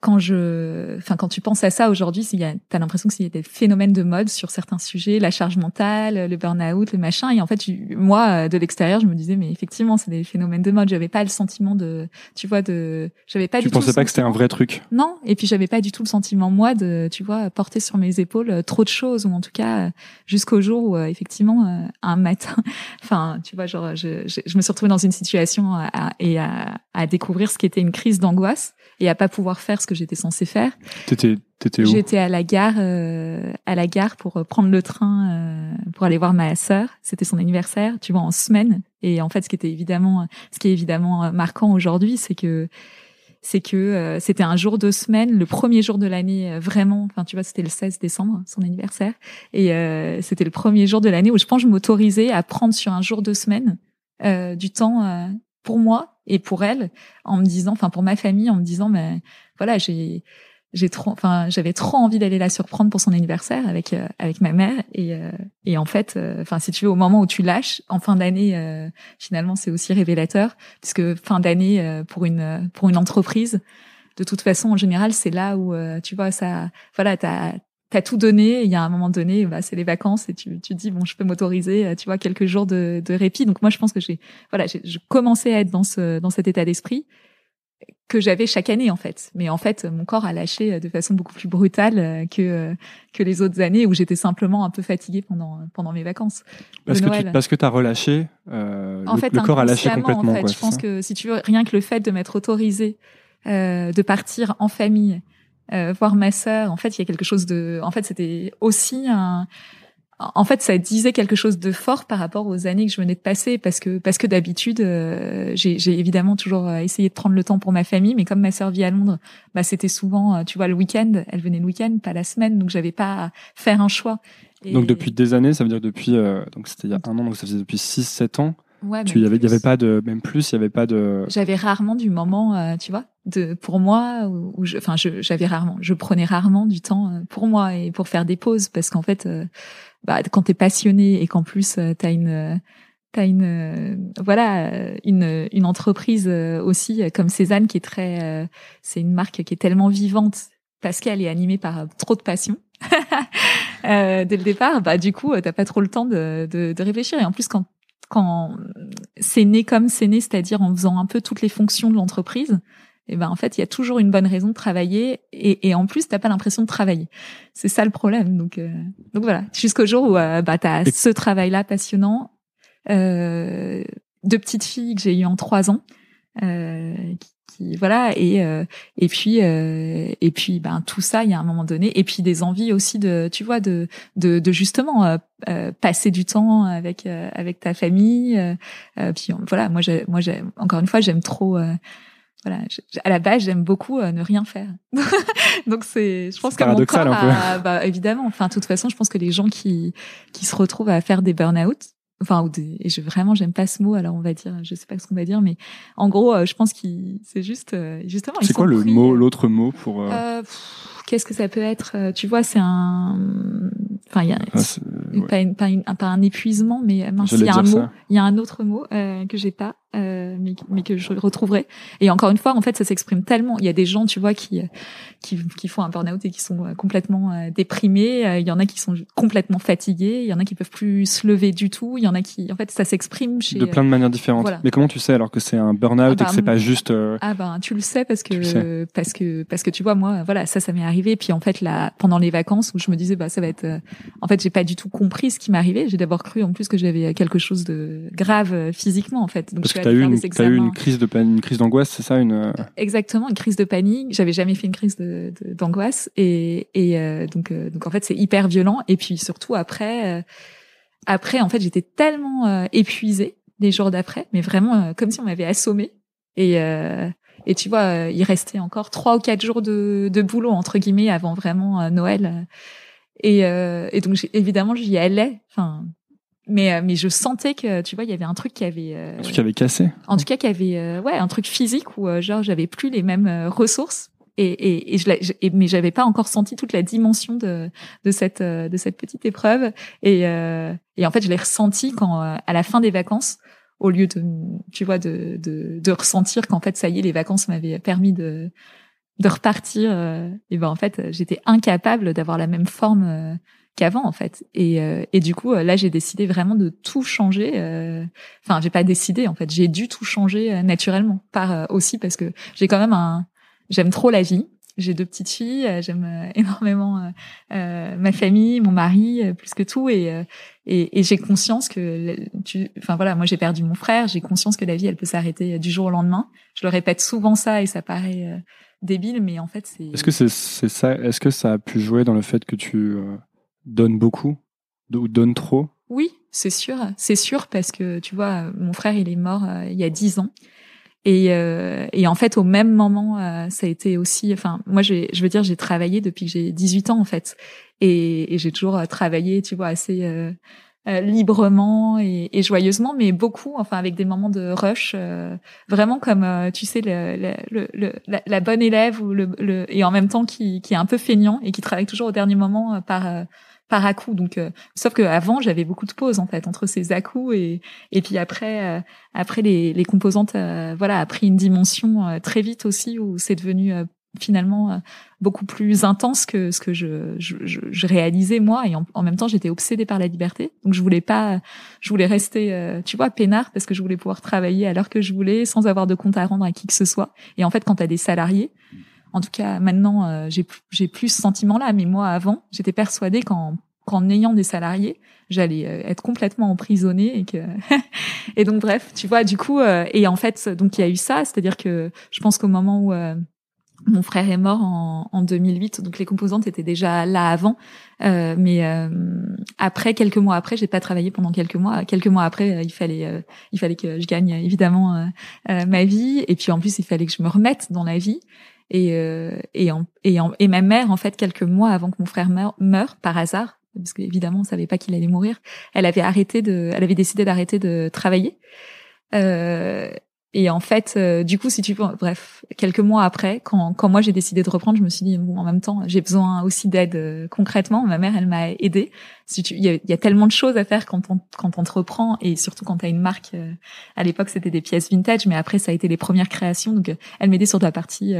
quand je, enfin quand tu penses à ça aujourd'hui, tu as l'impression que y a des phénomènes de mode sur certains sujets, la charge mentale, le burn-out, le machin. Et en fait, moi de l'extérieur, je me disais mais effectivement, c'est des phénomènes de mode. J'avais pas le sentiment de, tu vois, de, j'avais pas. Tu du pensais tout pas que c'était un vrai truc? Non. Et puis j'avais pas du tout le sentiment moi de, tu vois, porter sur mes épaules euh, trop de choses ou en tout cas euh, jusqu'au jour où euh, effectivement un matin, enfin tu vois, genre je, je, je, me suis retrouvée dans une situation à, et à, à découvrir ce qui était une crise d'angoisse et à pas pouvoir faire ce que j'étais censée faire. T'étais t'étais où? J'étais à la gare euh, à la gare pour prendre le train euh, pour aller voir ma sœur. C'était son anniversaire, tu vois, en semaine. Et en fait, ce qui était évidemment, ce qui est évidemment marquant aujourd'hui, c'est que c'est que euh, c'était un jour de semaine, le premier jour de l'année vraiment. Enfin, tu vois, c'était le 16 décembre, son anniversaire, et c'était le premier jour de l'année où je pense que je m'autorisais à prendre sur un jour de semaine du temps pour moi et pour elle en me disant enfin pour ma famille en me disant mais voilà j'ai j'ai trop enfin j'avais trop envie d'aller la surprendre pour son anniversaire avec euh, avec ma mère. Et euh, et en fait euh, enfin si tu veux au moment où tu lâches en fin d'année finalement c'est aussi révélateur puisque fin d'année pour une pour une entreprise de toute façon en général c'est là où tu vois ça voilà t'as t'as tout donné. Il y a un moment donné, bah, c'est les vacances et tu, tu dis bon, je peux m'autoriser, euh, tu vois, quelques jours de, de répit. Donc moi, je pense que j'ai, voilà, j'ai, je commençais à être dans ce, dans cet état d'esprit que j'avais chaque année en fait. Mais en fait, mon corps a lâché de façon beaucoup plus brutale euh, que euh, que les autres années où j'étais simplement un peu fatiguée pendant pendant mes vacances. Parce que tu, parce que t'as relâché, euh, en le, fait, le corps a lâché complètement. En fait, quoi, je pense que si tu veux, rien que le fait de m'être autorisée euh, de partir en famille euh, voir ma sœur. En fait, il y a quelque chose de. En fait, c'était aussi un. En fait, ça disait quelque chose de fort par rapport aux années que je venais de passer, parce que parce que d'habitude, euh, j'ai évidemment toujours euh, essayé de prendre le temps pour ma famille, mais comme ma sœur vit à Londres, bah c'était souvent, euh, tu vois, le week-end. Elle venait le week-end, pas la semaine, donc j'avais pas à faire un choix. Donc depuis des années, ça veut dire depuis donc c'était il y a un an, donc ça faisait depuis 6-7 ans. Ouais, tu y avait, il y avait pas de, même plus, il y avait pas de. J'avais rarement du moment, euh, tu vois, de pour moi où, je, enfin, j'avais rarement, je prenais rarement du temps euh, pour moi et pour faire des pauses parce qu'en fait, euh, bah, quand t'es passionné et qu'en plus t'as une T'as une voilà une une entreprise aussi comme Cézanne qui est très c'est une marque qui est tellement vivante parce qu'elle est animée par trop de passion dès le départ bah du coup t'as pas trop le temps de, de, de réfléchir et en plus quand quand c'est né comme c'est né, c'est-à-dire en faisant un peu toutes les fonctions de l'entreprise, et eh ben en fait il y a toujours une bonne raison de travailler et, et en plus t'as pas l'impression de travailler. C'est ça le problème. Donc euh, donc voilà, jusqu'au jour où euh, bah t'as ce travail-là passionnant, euh, de petites filles que j'ai eu en trois ans, euh, voilà et euh, et puis euh, et puis ben tout ça il y a un moment donné et puis des envies aussi de tu vois de de, de justement euh, passer du temps avec avec ta famille puis voilà moi j'ai moi j'ai encore une fois j'aime trop voilà, à la base, j'aime beaucoup ne rien faire. Donc c'est, je pense que mon corps, a, bah, évidemment. Enfin, de toute façon, je pense que les gens qui qui se retrouvent à faire des burn-out, enfin ou et je vraiment j'aime pas ce mot alors on va dire je sais pas ce qu'on va dire mais en gros euh, je pense qu'il c'est juste euh, justement c'est quoi le mot l'autre mot pour euh... qu'est-ce que ça peut être tu vois c'est un enfin il y a ah, pas, pas, un, pas un épuisement mais mince il y a un mot il y a un autre mot que j'ai pas euh, mais, mais, que je retrouverai. Et encore une fois, en fait, ça s'exprime tellement. Il y a des gens, tu vois, qui qui, qui font un burn-out et qui sont euh, complètement euh, déprimés. Il y en a qui sont complètement fatigués. Il y en a qui peuvent plus se lever du tout. Il y en a qui, en fait, ça s'exprime chez de plein de manières différentes. Mais comment tu sais alors que c'est un burn-out ah et que c'est bah, pas juste Ah ben, tu le sais parce que parce que parce que tu vois, moi, voilà, ça, ça m'est arrivé. Puis en fait, là, pendant les vacances où je me disais, bah, ça va être. En fait, j'ai pas du tout compris ce qui m'arrivait. J'ai d'abord cru en plus que j'avais quelque chose de grave physiquement, en fait. Donc, T'as eu, une, as eu une crise de une crise d'angoisse, c'est ça une euh, Exactement, une crise de panique. J'avais jamais fait une crise de, d'angoisse et, et euh, donc euh, donc en fait c'est hyper violent. Et puis surtout après après en fait j'étais tellement épuisée les jours d'après, mais vraiment comme si on m'avait assommée. Et et tu vois, il restait encore trois ou quatre jours de, de boulot entre guillemets avant vraiment Noël. Et, et donc évidemment j'y allais. Enfin mais euh, mais je sentais que tu vois il y avait un truc qui avait euh, un truc qui avait cassé. en tout cas qui avait euh, ouais un truc physique où genre j'avais plus les mêmes ressources. Et et, et je, et, mais j'avais pas encore senti toute la dimension de de cette de cette petite épreuve. Et et en fait je l'ai ressenti quand à la fin des vacances au lieu de tu vois de de, de ressentir qu'en fait ça y est les vacances m'avaient permis de de repartir. et ben en fait, j'étais incapable d'avoir la même forme qu'avant en fait. Et, et du coup, là, j'ai décidé vraiment de tout changer. Enfin, j'ai pas décidé en fait, j'ai dû tout changer naturellement. Par aussi parce que j'ai quand même un, j'aime trop la vie. J'ai deux petites filles, euh, j'aime euh, énormément euh, ma famille, mon mari, plus que tout, et et, et j'ai conscience que, tu, enfin voilà, moi j'ai perdu mon frère, j'ai conscience que la vie elle peut s'arrêter du jour au lendemain. Je le répète souvent ça et ça paraît débile, mais en fait c'est. Est-ce que c'est c'est ça Est-ce que ça a pu jouer dans le fait que tu donnes beaucoup ou donnes trop? Oui, c'est sûr, c'est sûr parce que tu vois, mon frère il est mort il y a dix ans. Et, euh, et en fait, au même moment, euh, ça a été aussi. Enfin, moi, je, veux dire, j'ai travaillé depuis que j'ai 18 ans en fait, et, et j'ai toujours euh, travaillé, tu vois, assez euh, euh, librement et, et, joyeusement, mais beaucoup, enfin, avec des moments de rush, vraiment comme, tu sais, le, le, le, la, bonne élève ou le, et en même temps qui, qui est un peu feignant et qui travaille toujours au dernier moment par par à-coup. Donc, euh, sauf que avant, j'avais beaucoup de pauses en fait entre ces à-coups et et puis après, euh, après les, les composantes, euh, voilà, a pris une dimension très vite aussi où c'est devenu finalement beaucoup plus intense que ce que je, je, je, réalisais moi. Et en, même temps j'étais obsédée par la liberté. Donc je voulais pas je voulais rester tu vois peinard parce que je voulais pouvoir travailler à l'heure que je voulais sans avoir de compte à rendre à qui que ce soit. Et en fait quand tu as des salariés en tout cas, maintenant, euh, j'ai j'ai plus ce sentiment-là. Mais moi, avant, j'étais persuadée qu'en qu'en ayant des salariés, j'allais euh, être complètement emprisonnée et que et donc bref, tu vois, du coup, euh, et en fait, donc il y a eu ça, c'est-à-dire que je pense qu'au moment où mon frère est mort en, en, 2008, donc les composantes étaient déjà là avant, euh, mais après quelques mois après, j'ai pas travaillé pendant quelques mois. Quelques mois après, il fallait il fallait que je gagne évidemment ma vie, et puis en plus il fallait que je me remette dans la vie. Et, euh, et, en, et, en, et ma mère, en fait, quelques mois avant que mon frère meure, meure par hasard, parce qu'évidemment, on savait pas qu'il allait mourir, elle avait arrêté de, elle avait décidé d'arrêter de travailler. Euh, et en fait, euh, du coup, si tu veux, bref, quelques mois après, quand, quand moi j'ai décidé de reprendre, je me suis dit, bon, en même temps, j'ai besoin aussi d'aide euh, concrètement. Ma mère, elle m'a aidée. Si tu, il y a, tellement de choses à faire quand on quand on te reprend et surtout quand tu as une marque. Euh, à l'époque, c'était des pièces vintage, mais après, ça a été les premières créations. Donc, elle m'aidait sur la partie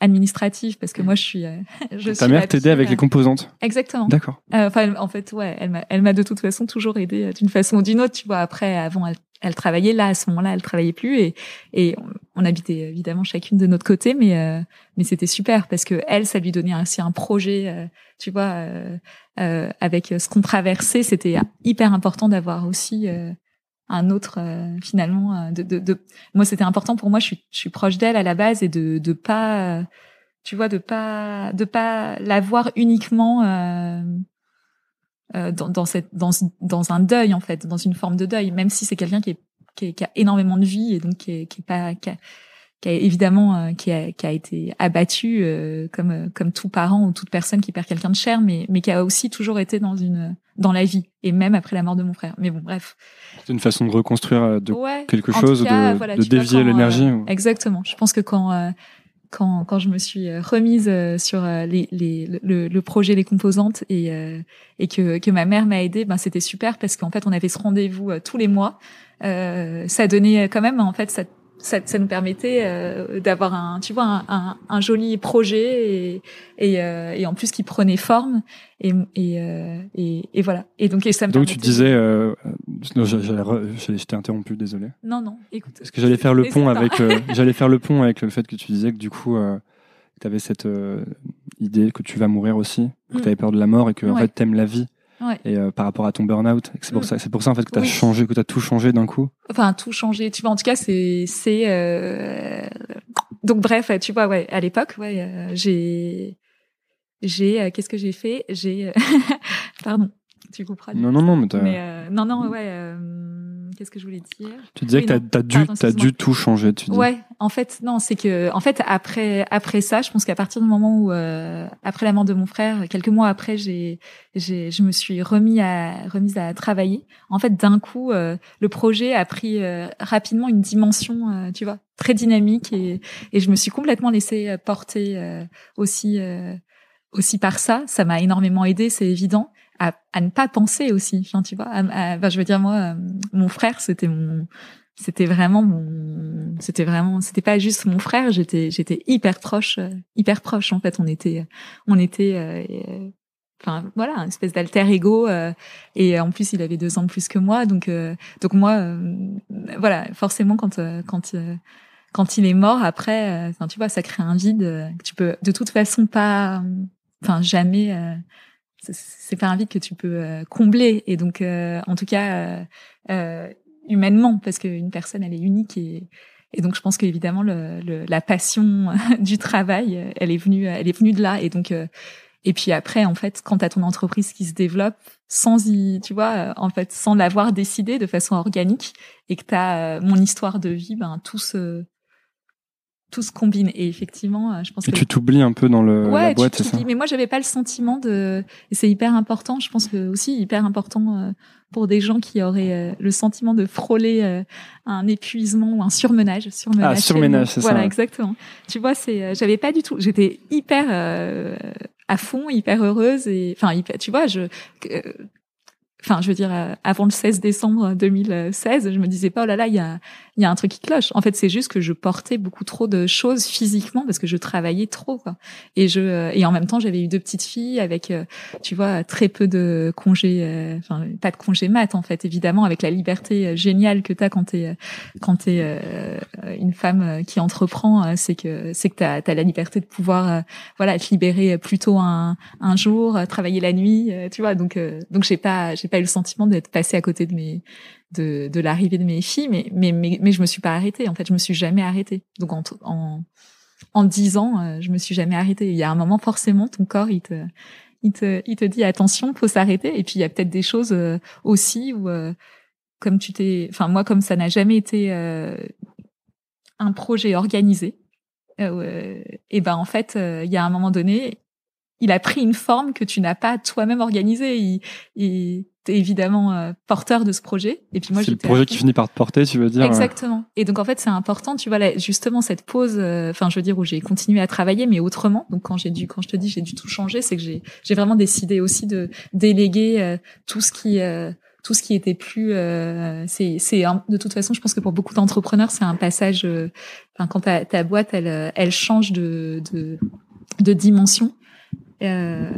administrative parce que moi, je suis. je Ta mère t'aidait avec les composantes. Exactement. D'accord. Enfin, en fait, ouais, elle m'a, elle m'a de toute façon toujours aidé d'une façon ou d'une autre. Tu vois, après, avant, elle elle travaillait là à ce moment-là, elle travaillait plus et et on, habitait évidemment chacune de notre côté, mais euh, mais c'était super parce que elle, ça lui donnait ainsi un projet, euh, tu vois, euh, euh, avec ce qu'on traversait, c'était hyper important d'avoir aussi un autre finalement de, de, de... moi c'était important pour moi, je suis je suis proche d'elle à la base et de de pas tu vois de pas de pas la voir uniquement euh, dans, dans, cette, dans, dans un deuil en fait, dans une forme de deuil, même si c'est quelqu'un qui, est, qui, qui, a énormément de vie et donc qui est, qui est pas qui a, qui a évidemment euh, qui, a, qui a été abattu euh, comme comme tout parent ou toute personne qui perd quelqu'un de cher, mais mais qui a aussi toujours été dans une dans la vie et même après la mort de mon frère. Mais bon, bref. C'est une façon de reconstruire de quelque chose, de, de dévier l'énergie. Exactement. Je pense que quand quand, quand je me suis euh, remise euh, sur euh, les, les, le, le projet Les Composantes et, et que, que ma mère m'a aidée, ben c'était super parce qu'en fait on avait ce rendez-vous tous les mois. Euh, ça donnait quand même en fait ça ça, ça nous permettait euh, d'avoir un, tu vois, un, un, un, joli projet et, et, euh, et, en plus qui prenait forme et, et, euh, et, et, voilà. Et donc, et ça me donc tu disais, euh, non, j'allais, t'ai interrompu, désolé. Non, non, écoute. Parce que j'allais faire le pont avec, j'allais faire le pont avec le fait que tu disais que du coup, tu avais cette idée que tu vas mourir aussi, que mm. tu avais peur de la mort et que en fait t'aimes la vie? Et euh, par rapport à ton burn-out, c'est pour mm. ça, c'est pour ça en fait que tu as changé, que tu as tout changé d'un coup. Enfin, tout changé. Tu vois, en tout cas, c'est, c'est. Euh... Donc bref, tu vois, ouais, à l'époque, ouais, euh, j'ai, j'ai, euh, qu'est-ce que j'ai fait? J'ai, pardon, tu comprends Non, non, non, mais, mais non, non, ouais qu'est-ce que je voulais dire Tu disais que tu as, dû, as dû tout changer, tu dis. Ouais, en fait, non, c'est que, en fait, après, après ça, je pense qu'à partir du moment où, euh, après la mort de mon frère, quelques mois après, j'ai, j'ai, je me suis remis à, remise à travailler. En fait, d'un coup, euh, le projet a pris euh, rapidement une dimension, tu vois, très dynamique et, et je me suis complètement laissée porter aussi, aussi par ça. Ça m'a énormément aidé, c'est évident à, à, ne pas penser aussi. Enfin, tu vois, je veux dire moi, euh, mon frère, c'était mon, c'était vraiment mon, c'était vraiment, c'était pas juste mon frère. J'étais, j'étais hyper proche, euh, hyper proche. En fait, on était, on était, euh, enfin voilà, une espèce d'alter ego. et en plus, il avait deux ans de plus que moi, donc, donc moi, voilà, forcément quand, quand quand il est mort après, tu vois, ça crée un vide que tu peux de toute façon pas, enfin jamais c'est pas un vide que tu peux combler. Et donc en tout cas euh, humainement parce qu'une personne elle est unique et donc je pense qu'évidemment le, le, la passion du travail elle est venue elle est venue de là. Et donc euh, et puis après en fait quand t'as ton entreprise qui se développe sans y tu vois euh, en fait sans l'avoir décidé de façon organique et que t'as euh, mon histoire de vie ben tout se tout se combine et effectivement je pense et que tu t'oublies un peu dans le ouais, la boîte c'est ça mais moi j'avais pas le sentiment de et c'est hyper important je pense que aussi hyper important pour des gens qui auraient euh, le sentiment de frôler euh, un épuisement ou un surmenage. Surmenage, ah, surmenage, c'est ça. Voilà, exactement. Tu vois, c'est, euh, j'avais pas du tout. J'étais hyper à fond, hyper heureuse et, enfin, hyper, tu vois, je enfin je veux dire euh, avant le 16 décembre 2016 je me disais pas oh là là il y a y a un truc qui cloche. En fait c'est juste que je portais beaucoup trop de choses physiquement parce que je travaillais trop quoi. Et je euh, et en même temps j'avais eu deux petites filles avec euh, tu vois très peu de congés enfin pas de congés mat en fait évidemment avec la liberté géniale que tu as quand tu es quand tu es une femme qui entreprend c'est que c'est que tu as, la liberté de pouvoir voilà te libérer plutôt un un jour travailler la nuit tu vois. Donc donc j'ai pas pas eu le sentiment d'être passé à côté de mes de, de l'arrivée de mes filles, mais, mais mais mais je me suis pas arrêtée. En fait, je me suis jamais arrêtée. Donc en en en dix ans, euh, je me suis jamais arrêtée. Il y a un moment forcément, ton corps il te il te il te dit attention, faut s'arrêter. Et puis il y a peut-être des choses euh, aussi où euh, comme tu t'es, enfin moi comme ça n'a jamais été un projet organisé, et ben en fait il y a un moment donné il a pris une forme que tu n'as pas toi-même organisée. Il, il évidemment euh, porteur de ce projet. Et puis moi, c'est le projet qui finit par te porter, tu veux dire Exactement. Et donc en fait, c'est important, tu vois, là, justement cette pause. Euh, enfin, je veux dire où j'ai continué à travailler, mais autrement. Donc quand j'ai dû, quand je te dis, j'ai dû tout changer, c'est que j'ai, j'ai vraiment décidé aussi de déléguer euh, tout ce qui tout ce qui était plus c'est c'est de toute façon je pense que pour beaucoup d'entrepreneurs c'est un passage enfin quand ta, ta boîte elle elle change de de, de dimension euh,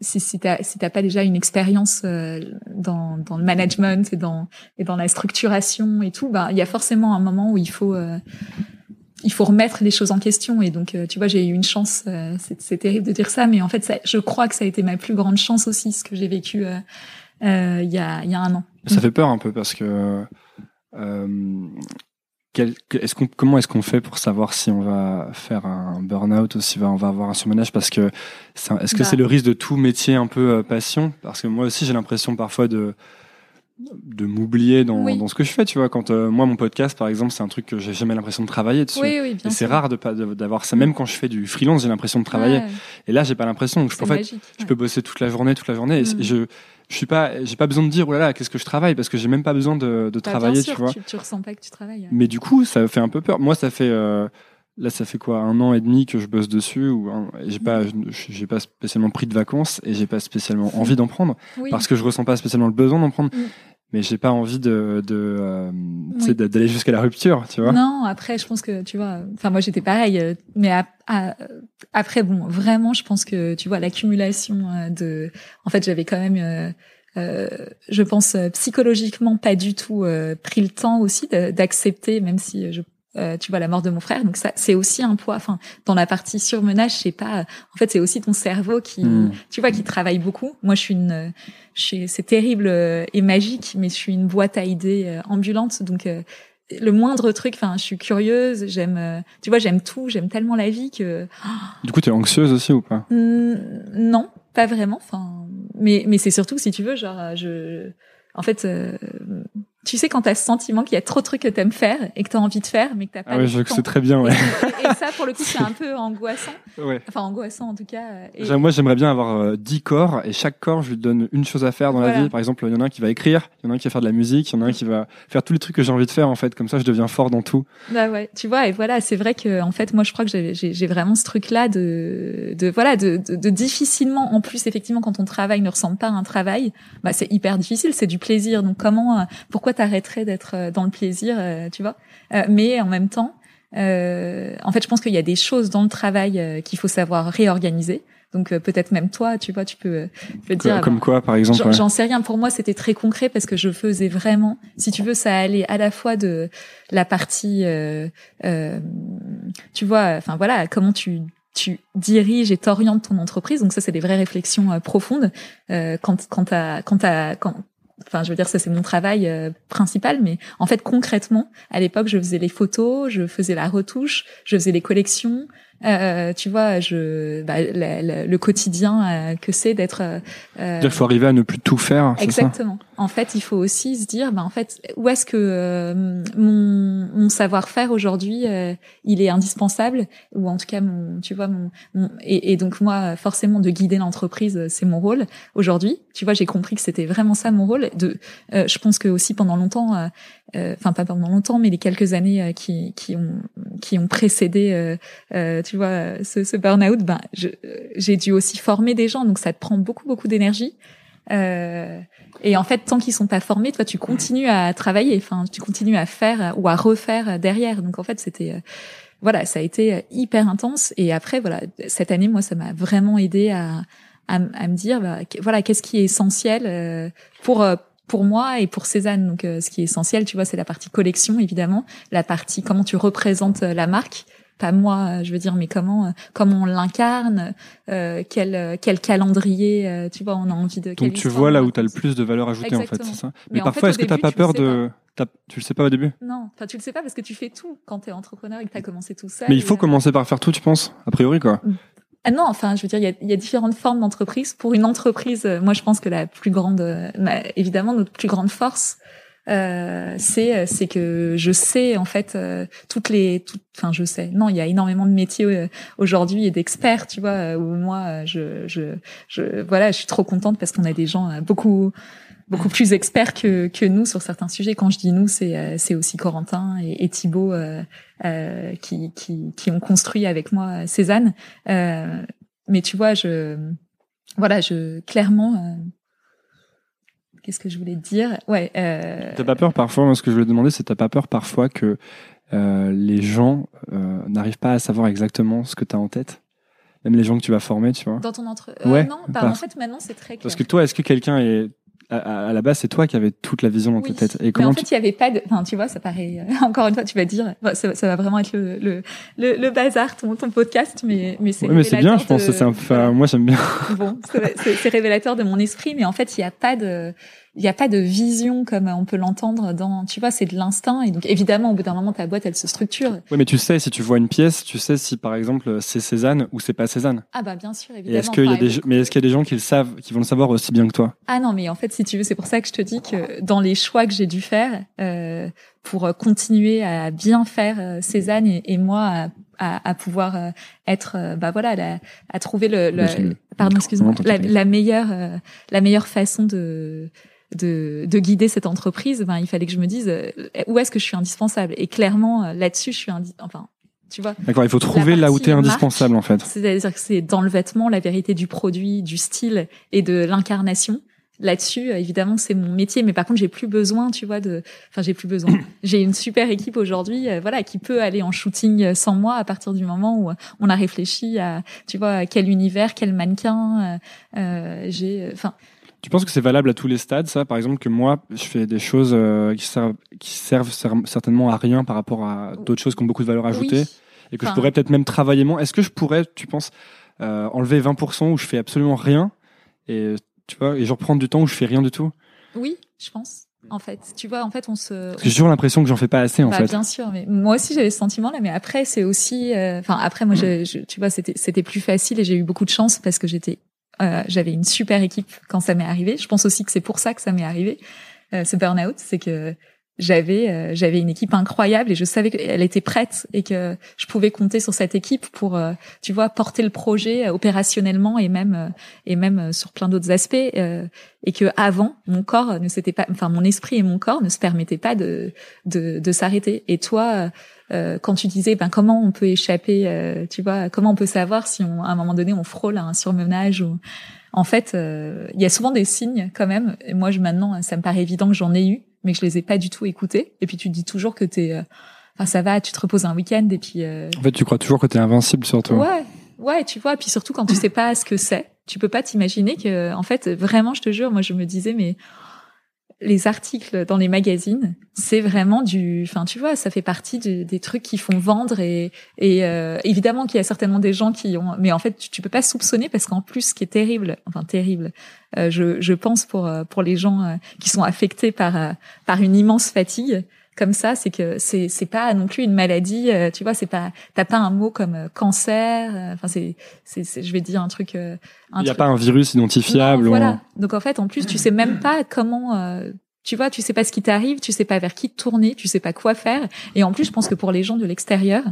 si, si t'as si t'as pas déjà une expérience euh, dans, dans le management et dans et dans la structuration et tout, bah il y a forcément un moment où il faut euh, il faut remettre les choses en question et donc tu vois j'ai eu une chance c'est terrible de dire ça mais en fait ça, je crois que ça a été ma plus grande chance aussi ce que j'ai vécu il y a il y a un an. Ça fait peur un peu parce que est-ce qu'on, comment est-ce qu'on fait pour savoir si on va faire un burn-out ou si on va avoir un surmenage? Parce que est-ce que bah. c'est le risque de tout métier un peu euh, passion? Parce que moi aussi j'ai l'impression parfois de de m'oublier dans, dans ce que je fais, tu vois. Quand euh, moi mon podcast par exemple, c'est un truc que j'ai jamais l'impression de travailler dessus. Oui, oui, et c'est rare de pas d'avoir ça. Même quand je fais du freelance, j'ai l'impression de travailler. Et là, j'ai pas l'impression. Donc je peux, en fait, je peux bosser toute la journée, toute la journée. Et je je suis pas, j'ai pas besoin de dire, oh là là, qu'est-ce que je travaille, parce que j'ai même pas besoin de, de bah, travailler, tu vois. Tu, tu, ressens pas que tu travailles. Mais du coup, ça fait un peu peur. Moi, ça fait, euh, là, ça fait quoi, un an et demi que je bosse dessus, ou j'ai pas, j'ai pas spécialement pris de vacances et j'ai pas spécialement envie d'en prendre, parce que je ressens pas spécialement le besoin d'en prendre. Mais j'ai pas envie de, de euh, d'aller jusqu'à la rupture, tu vois. Non, après, je pense que, tu vois, enfin, moi, j'étais pareil, euh, mais après, bon, vraiment, je pense que, tu vois, l'accumulation euh, de, en fait, j'avais quand même, euh, euh je pense psychologiquement pas du tout pris le temps aussi d'accepter, même si je euh, tu vois la mort de mon frère. Donc ça c'est aussi un poids. Enfin dans la partie surmenage sais pas en fait c'est aussi ton cerveau qui hmm. tu vois qui travaille beaucoup. Moi je suis une je c'est terrible et magique mais je suis une boîte à idées euh, ambulante. Donc euh, le moindre truc enfin je suis curieuse j'aime tu vois j'aime tout j'aime tellement la vie que du coup tu es anxieuse aussi ou pas? Non pas vraiment. Enfin mais mais c'est surtout si tu veux genre je en fait tu sais quand t'as ce sentiment qu'il y a trop de trucs que t'aimes faire et que t'as envie de faire mais que t'as pas ah ouais, je sais très bien ouais. et, ça pour le coup c'est un peu angoissant. Ouais. enfin angoissant en tout cas et... moi j'aimerais bien avoir 10 euh, corps et chaque corps je lui donne une chose à faire dans la vie. Par exemple il y en a un qui va écrire il y en a un qui va faire de la musique il y en a un qui va faire tous les trucs que j'ai envie de faire en fait. Comme ça je deviens fort dans tout. Bah ouais tu vois et voilà c'est vrai que en fait moi je crois que j'ai vraiment ce truc là de de voilà de, de, de, difficilement en plus effectivement quand ton travail ne ressemble pas à un travail bah c'est hyper difficile c'est du plaisir. Donc comment euh, pourquoi t'arrêterais d'être dans le plaisir, tu vois. mais en même temps, en fait, je pense qu'il y a des choses dans le travail qu'il faut savoir réorganiser. Donc peut-être même toi, tu vois, tu peux, tu dire. Comme quoi, par exemple J'en sais rien. Pour moi, c'était très concret parce que je faisais vraiment. Si tu veux, ça allait à la fois de la partie, euh, euh, tu vois, enfin voilà, comment tu tu diriges et t'orientes ton entreprise. Donc ça, c'est des vraies réflexions euh, profondes. Euh, quand quand t'as quand t'as quand enfin je veux dire ça c'est mon travail euh, principal mais en fait concrètement à l'époque je faisais les photos je faisais la retouche je faisais les collections euh, tu vois, je, bah, le quotidien euh, que c'est d'être. Euh, il faut arriver à ne plus tout faire. Exactement. en fait, il faut aussi se dire, bah, en fait, où est-ce que euh, mon, mon savoir-faire aujourd'hui, euh, il est indispensable, ou en tout cas, mon, tu vois, mon, et, et, donc moi, forcément, de guider l'entreprise, c'est mon rôle aujourd'hui. Tu vois, j'ai compris que c'était vraiment ça mon rôle. De, je pense que aussi pendant longtemps, enfin pas pendant longtemps, mais les quelques années qui, qui ont qui ont précédé tu vois, ce, ce burn-out, ben, j'ai dû aussi former des gens, donc ça te prend beaucoup, beaucoup d'énergie. Euh, et en fait, tant qu'ils sont pas formés, toi, tu continues à travailler, enfin, tu continues à faire ou à refaire derrière. Donc en fait, c'était, euh, voilà, ça a été hyper intense. Et après, voilà, cette année, moi, ça m'a vraiment aidé à, à, me dire, bah, voilà, qu'est-ce qui est essentiel euh, pour euh, pour moi et pour Cézanne. Donc, ce qui est essentiel, tu vois, c'est la partie collection, évidemment, la partie comment tu représentes la marque, pas moi, je veux dire, mais comment comment on l'incarne, euh, quel quel calendrier, euh, tu vois, on a envie de. Donc tu vois là où tu as le plus de valeur ajoutée en fait, c'est ça. Mais, parfois, est-ce que t'as pas peur de tu le sais pas au début? Non, enfin tu le sais pas parce que tu fais tout quand tu es entrepreneur et que tu as commencé tout seul. Mais il faut euh, commencer par faire tout, tu penses A priori quoi. Ah non, enfin, je veux dire, il y a, y a, différentes formes d'entreprise. Pour une entreprise, moi, je pense que la plus grande, bah, évidemment, notre plus grande force, euh, c'est euh, c'est que je sais en fait euh, toutes les enfin je sais non il y a énormément de métiers aujourd'hui et d'experts tu vois où moi je je je voilà je suis trop contente parce qu'on a des gens beaucoup beaucoup plus experts que que nous sur certains sujets quand je dis nous c'est c'est aussi Corentin et, et Thibaut euh, qui qui qui ont construit avec moi Cézanne mais tu vois je voilà je clairement Qu'est-ce que je voulais dire? Ouais. Euh... T'as pas peur parfois? Moi, ce que je voulais demander, c'est t'as pas peur parfois que euh, les gens euh, n'arrivent pas à savoir exactement ce que tu as en tête? Même les gens que tu vas former, tu vois? Dans ton entre. Euh, ouais. Non, bah, en fait, maintenant, c'est très clair. Parce que toi, est-ce que quelqu'un est à, la base, c'est toi qui avais toute la vision dans ta tête. Et comment mais en fait, il y avait pas de. Enfin, tu vois, ça paraît. Euh, encore une fois, tu vas dire, ça, ça, va vraiment être le le, le, le bazar ton, ton podcast, mais mais c'est. Oui, mais c'est bien. Je pense que c'est. Enfin, moi, j'aime bien. Bon, c'est révélateur de mon esprit, mais en fait, il n'y a pas de il n'y a pas de vision comme on peut l'entendre dans, tu vois, c'est de l'instinct. Et donc, évidemment, au bout d'un moment, ta boîte, elle se structure. Oui, mais tu sais, si tu vois une pièce, tu sais si, par exemple, c'est Cézanne ou c'est pas Cézanne. Ah, bah, bien sûr, évidemment. est-ce qu'il y a des, mais est-ce qu'il y a des gens qui le savent, qui vont le savoir aussi bien que toi? Ah non, mais en fait, si tu veux, c'est pour ça que je te dis que dans les choix que j'ai dû faire, euh, pour continuer à bien faire euh, Cézanne et, et moi à à, à, pouvoir euh, être euh, bah voilà à trouver le, le pardon excuse-moi la, la, meilleure la meilleure façon de de, de guider cette entreprise, ben, il fallait que je me dise euh, où est-ce que je suis indispensable? Et clairement, euh, là-dessus, je suis enfin, tu vois. D'accord, il faut trouver là où tu es indispensable en fait. C'est-à-dire que c'est dans le vêtement, la vérité du produit, du style et de l'incarnation. Là-dessus, euh, évidemment, c'est mon métier, mais par contre, j'ai plus besoin, tu vois, de, enfin, j'ai plus besoin. j'ai une super équipe aujourd'hui, voilà, qui peut aller en shooting sans moi à partir du moment où on a réfléchi à, tu vois, quel univers, quel mannequin, euh, j'ai, enfin, tu penses que c'est valable à tous les stades, ça? Par exemple, que moi, je fais des choses euh, qui, servent, qui servent certainement à rien par rapport à d'autres choses qui ont beaucoup de valeur ajoutée et que je pourrais peut-être même travailler moins. Est-ce que je pourrais, tu penses, euh, enlever 20% où je fais absolument rien et tu vois, et je reprendre du temps où je fais rien du tout? Oui, je pense. En fait, tu vois, en fait, on se. J'ai toujours l'impression que j'en fais pas assez, en bah, fait. Bien sûr, mais moi aussi j'avais ce sentiment-là, mais après c'est aussi, euh, enfin après moi, je, tu vois, c'était c'était plus facile et j'ai eu beaucoup de chance parce que j'étais euh, j'avais une super équipe quand ça m'est arrivé. Je pense aussi que c'est pour ça que ça m'est arrivé, euh, ce burn-out, c'est que j'avais euh, j'avais une équipe incroyable et je savais qu'elle était prête et que je pouvais compter sur cette équipe pour euh, tu vois porter le projet opérationnellement et même et même sur plein d'autres aspects et que avant mon corps ne s'était pas enfin mon esprit et mon corps ne se permettaient pas de de, de s'arrêter. Et toi euh, quand tu disais ben comment on peut échapper, euh, tu vois, comment on peut savoir si on, à un moment donné on frôle un surmenage ou en fait, euh, il y a souvent des signes quand même. Et moi, je, maintenant, ça me paraît évident que j'en ai eu, mais que je les ai pas du tout écoutés. Et puis tu te dis toujours que t'es, euh, enfin ça va, tu te reposes un week-end et puis. Euh, En fait, tu crois toujours que t'es invincible sur toi. Ouais, ouais, tu vois. Puis surtout quand tu sais pas ce que c'est, tu peux pas t'imaginer que, en fait, vraiment, je te jure, moi, je me disais, mais les articles dans les magazines, c'est vraiment du, enfin tu vois, ça fait partie de- des trucs qui font vendre et, et euh, évidemment qu'il y a certainement des gens qui ont, mais en fait tu, tu peux pas soupçonner parce qu'en plus ce qui est terrible, enfin terrible, euh, je, je pense pour euh, pour les gens euh, qui sont affectés par euh, par une immense fatigue comme ça, c'est que c'est c'est pas non plus une maladie, euh, tu vois, c'est pas t'as pas un mot comme euh, cancer, euh, enfin c'est c'est c'est- je vais dire un truc euh, un Il n'y a pas un virus identifiable. non, ou voilà. Donc en fait, en plus, tu sais même pas comment. euh, tu vois, tu sais pas ce qui t'arrive, tu sais pas vers qui te tourner, tu sais pas quoi faire. Et en plus, je pense que pour les gens de l'extérieur,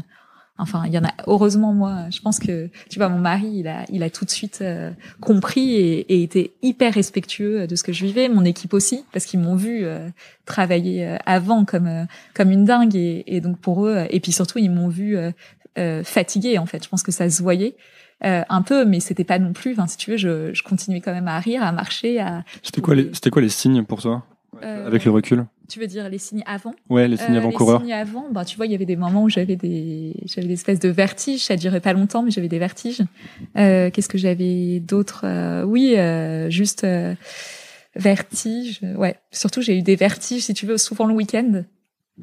enfin, il y en a. Heureusement, moi, je pense que tu vois, mon mari, il a, il a tout de suite euh, compris et, et été hyper respectueux de ce que je vivais. Mon équipe aussi, parce qu'ils m'ont vu euh, travailler euh, avant comme euh, comme une dingue. Et, et donc pour eux, et puis surtout, ils m'ont vu euh, euh, fatiguée. En fait, je pense que ça se voyait. euh, un peu, mais c'était pas non plus. Enfin, si tu veux, je, je continuais quand même à rire, à marcher, à. C'était quoi les, c'était quoi les signes pour toi avec le recul? Tu veux dire les signes avant Ouais, les signes Euh, avant-coureurs. Les signes avant, bah tu vois, il y avait des moments où j'avais des, j'avais des espèces de vertiges. Ça durait pas longtemps, mais j'avais des vertiges. Euh, Qu'est-ce que j'avais d'autre Euh, Oui, euh, juste vertiges. Ouais, surtout j'ai eu des vertiges, si tu veux, souvent le week-end.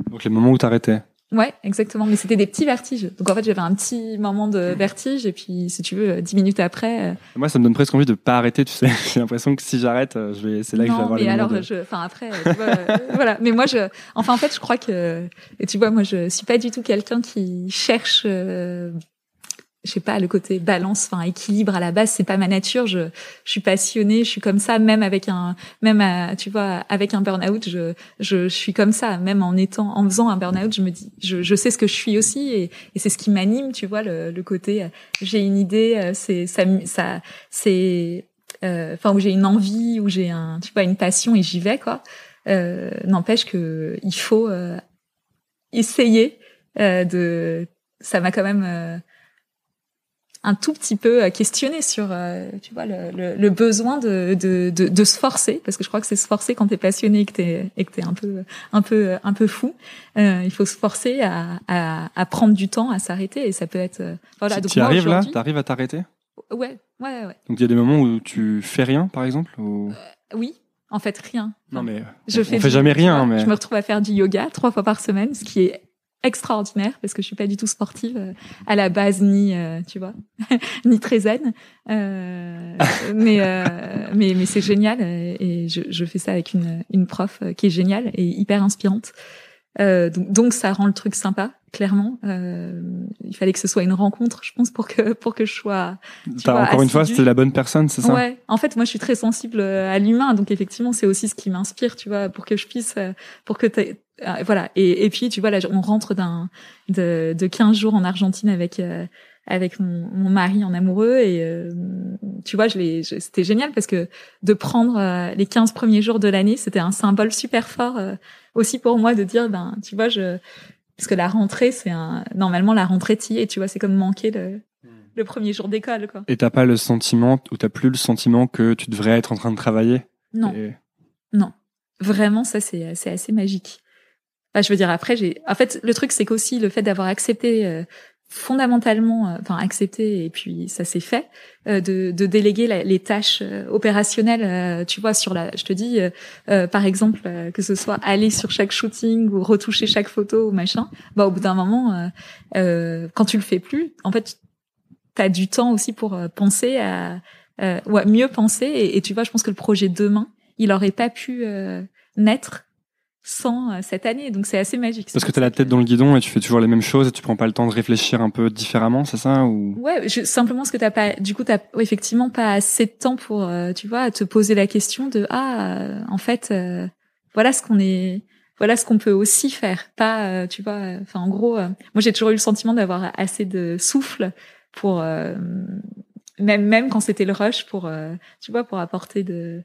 Donc les moments où t'arrêtais. Ouais, exactement. Mais c'était des petits vertiges. Donc en fait, j'avais un petit moment de vertige, et puis si tu veux, dix minutes après. euh, Moi, ça me donne presque envie de pas arrêter. Tu sais, j'ai l'impression que si j'arrête, euh, je vais, c'est là que je vais avoir mais les alors, de- je, enfin après, tu vois, euh, voilà. Mais moi, je, enfin en fait, je crois que, et tu vois, moi, je suis pas du tout quelqu'un qui cherche, euh, je sais pas, le côté balance, enfin équilibre à la base, c'est pas ma nature. Je, je suis passionnée, je suis comme ça, même avec un, même, à- tu vois, avec un burn-out, je, je, je suis comme ça, même en étant, en faisant un burn-out, je me dis, je, je sais ce que je suis aussi, et, et c'est ce qui m'anime, tu vois, le, le côté, euh, j'ai une idée, euh, c'est, ça, ça, c'est, euh, enfin où j'ai une envie, où j'ai un, tu vois, une passion et j'y vais quoi. Euh, N'empêche que il faut euh, essayer euh, de. Ça m'a quand même euh, un tout petit peu euh, questionné sur, euh, tu vois, le, le, le besoin de, de, de, de se forcer, parce que je crois que c'est se forcer quand t'es passionné et que t'es et que t'es un peu un peu un peu fou. Euh, il faut se forcer à, à, à prendre du temps, à s'arrêter, et ça peut être. euh, voilà. Tu arrives là T'arrives à t'arrêter? Ouais, ouais, ouais. Donc il y a des moments où tu fais rien, par exemple ou... Oui, en fait, rien. Non mais Je on fais fait du- jamais rien, mais Je me retrouve à faire du yoga trois fois par semaine, ce qui est extraordinaire parce que je suis pas du tout sportive euh, à la base ni euh, tu vois ni très zen. Euh, mais euh, mais mais c'est génial et je, fais ça avec une une prof qui est géniale et hyper inspirante. Donc, donc ça rend le truc sympa clairement euh, il fallait que ce soit une rencontre je pense pour que pour que je sois t'as vois, encore une fois, c'était la bonne personne, c'est ça? Ouais, en fait, moi, je suis très sensible à l'humain, donc effectivement, c'est aussi ce qui m'inspire, tu vois, pour que je puisse, euh, pour que euh, voilà. Et, et puis, tu vois, là, on rentre d'un de, de 15 jours en Argentine avec euh, avec mon, mon mari en amoureux et euh, tu vois, je l'ai, je- c'était génial parce que de prendre euh, les 15 premiers jours de l'année, c'était un symbole super fort euh, aussi pour moi de dire, ben, tu vois, je parce que la rentrée, c'est un normalement la rentrée t'y es, tu vois, c'est comme manquer le le premier jour d'école, quoi. Et t'as pas le sentiment, ou t'as plus le sentiment que tu devrais être en train de travailler? Non. Et- Vraiment, ça c'est c'est assez magique. Enfin, je veux dire après, j'ai en fait le truc c'est qu'aussi le fait d'avoir accepté euh, fondamentalement, euh, enfin accepté et puis ça s'est fait euh, de, de déléguer les tâches euh, opérationnelles. tu vois sur la, je te dis euh, par exemple que ce soit aller sur chaque shooting ou retoucher chaque photo ou machin. Bah au bout d'un moment, euh, quand tu le fais plus, en fait, t'as du temps aussi pour penser à euh, ouais, mieux penser et, et tu vois, je pense que le projet demain, il aurait pas pu naître sans euh, cette année. Donc c'est assez magique. Parce que t'as la tête dans le guidon et tu fais toujours les mêmes choses et tu prends pas le temps de réfléchir un peu différemment, c'est ça ou? Ouais, je, simplement ce que t'as pas, du coup, t'as effectivement pas assez de temps pour, euh, tu vois, te poser la question de ah, euh, en fait, euh, voilà ce qu'on est, voilà ce qu'on peut aussi faire. Pas, euh, tu vois, enfin en gros, euh, moi j'ai toujours eu le sentiment d'avoir assez de souffle pour euh, même même quand c'était le rush pour, euh, tu vois, pour apporter de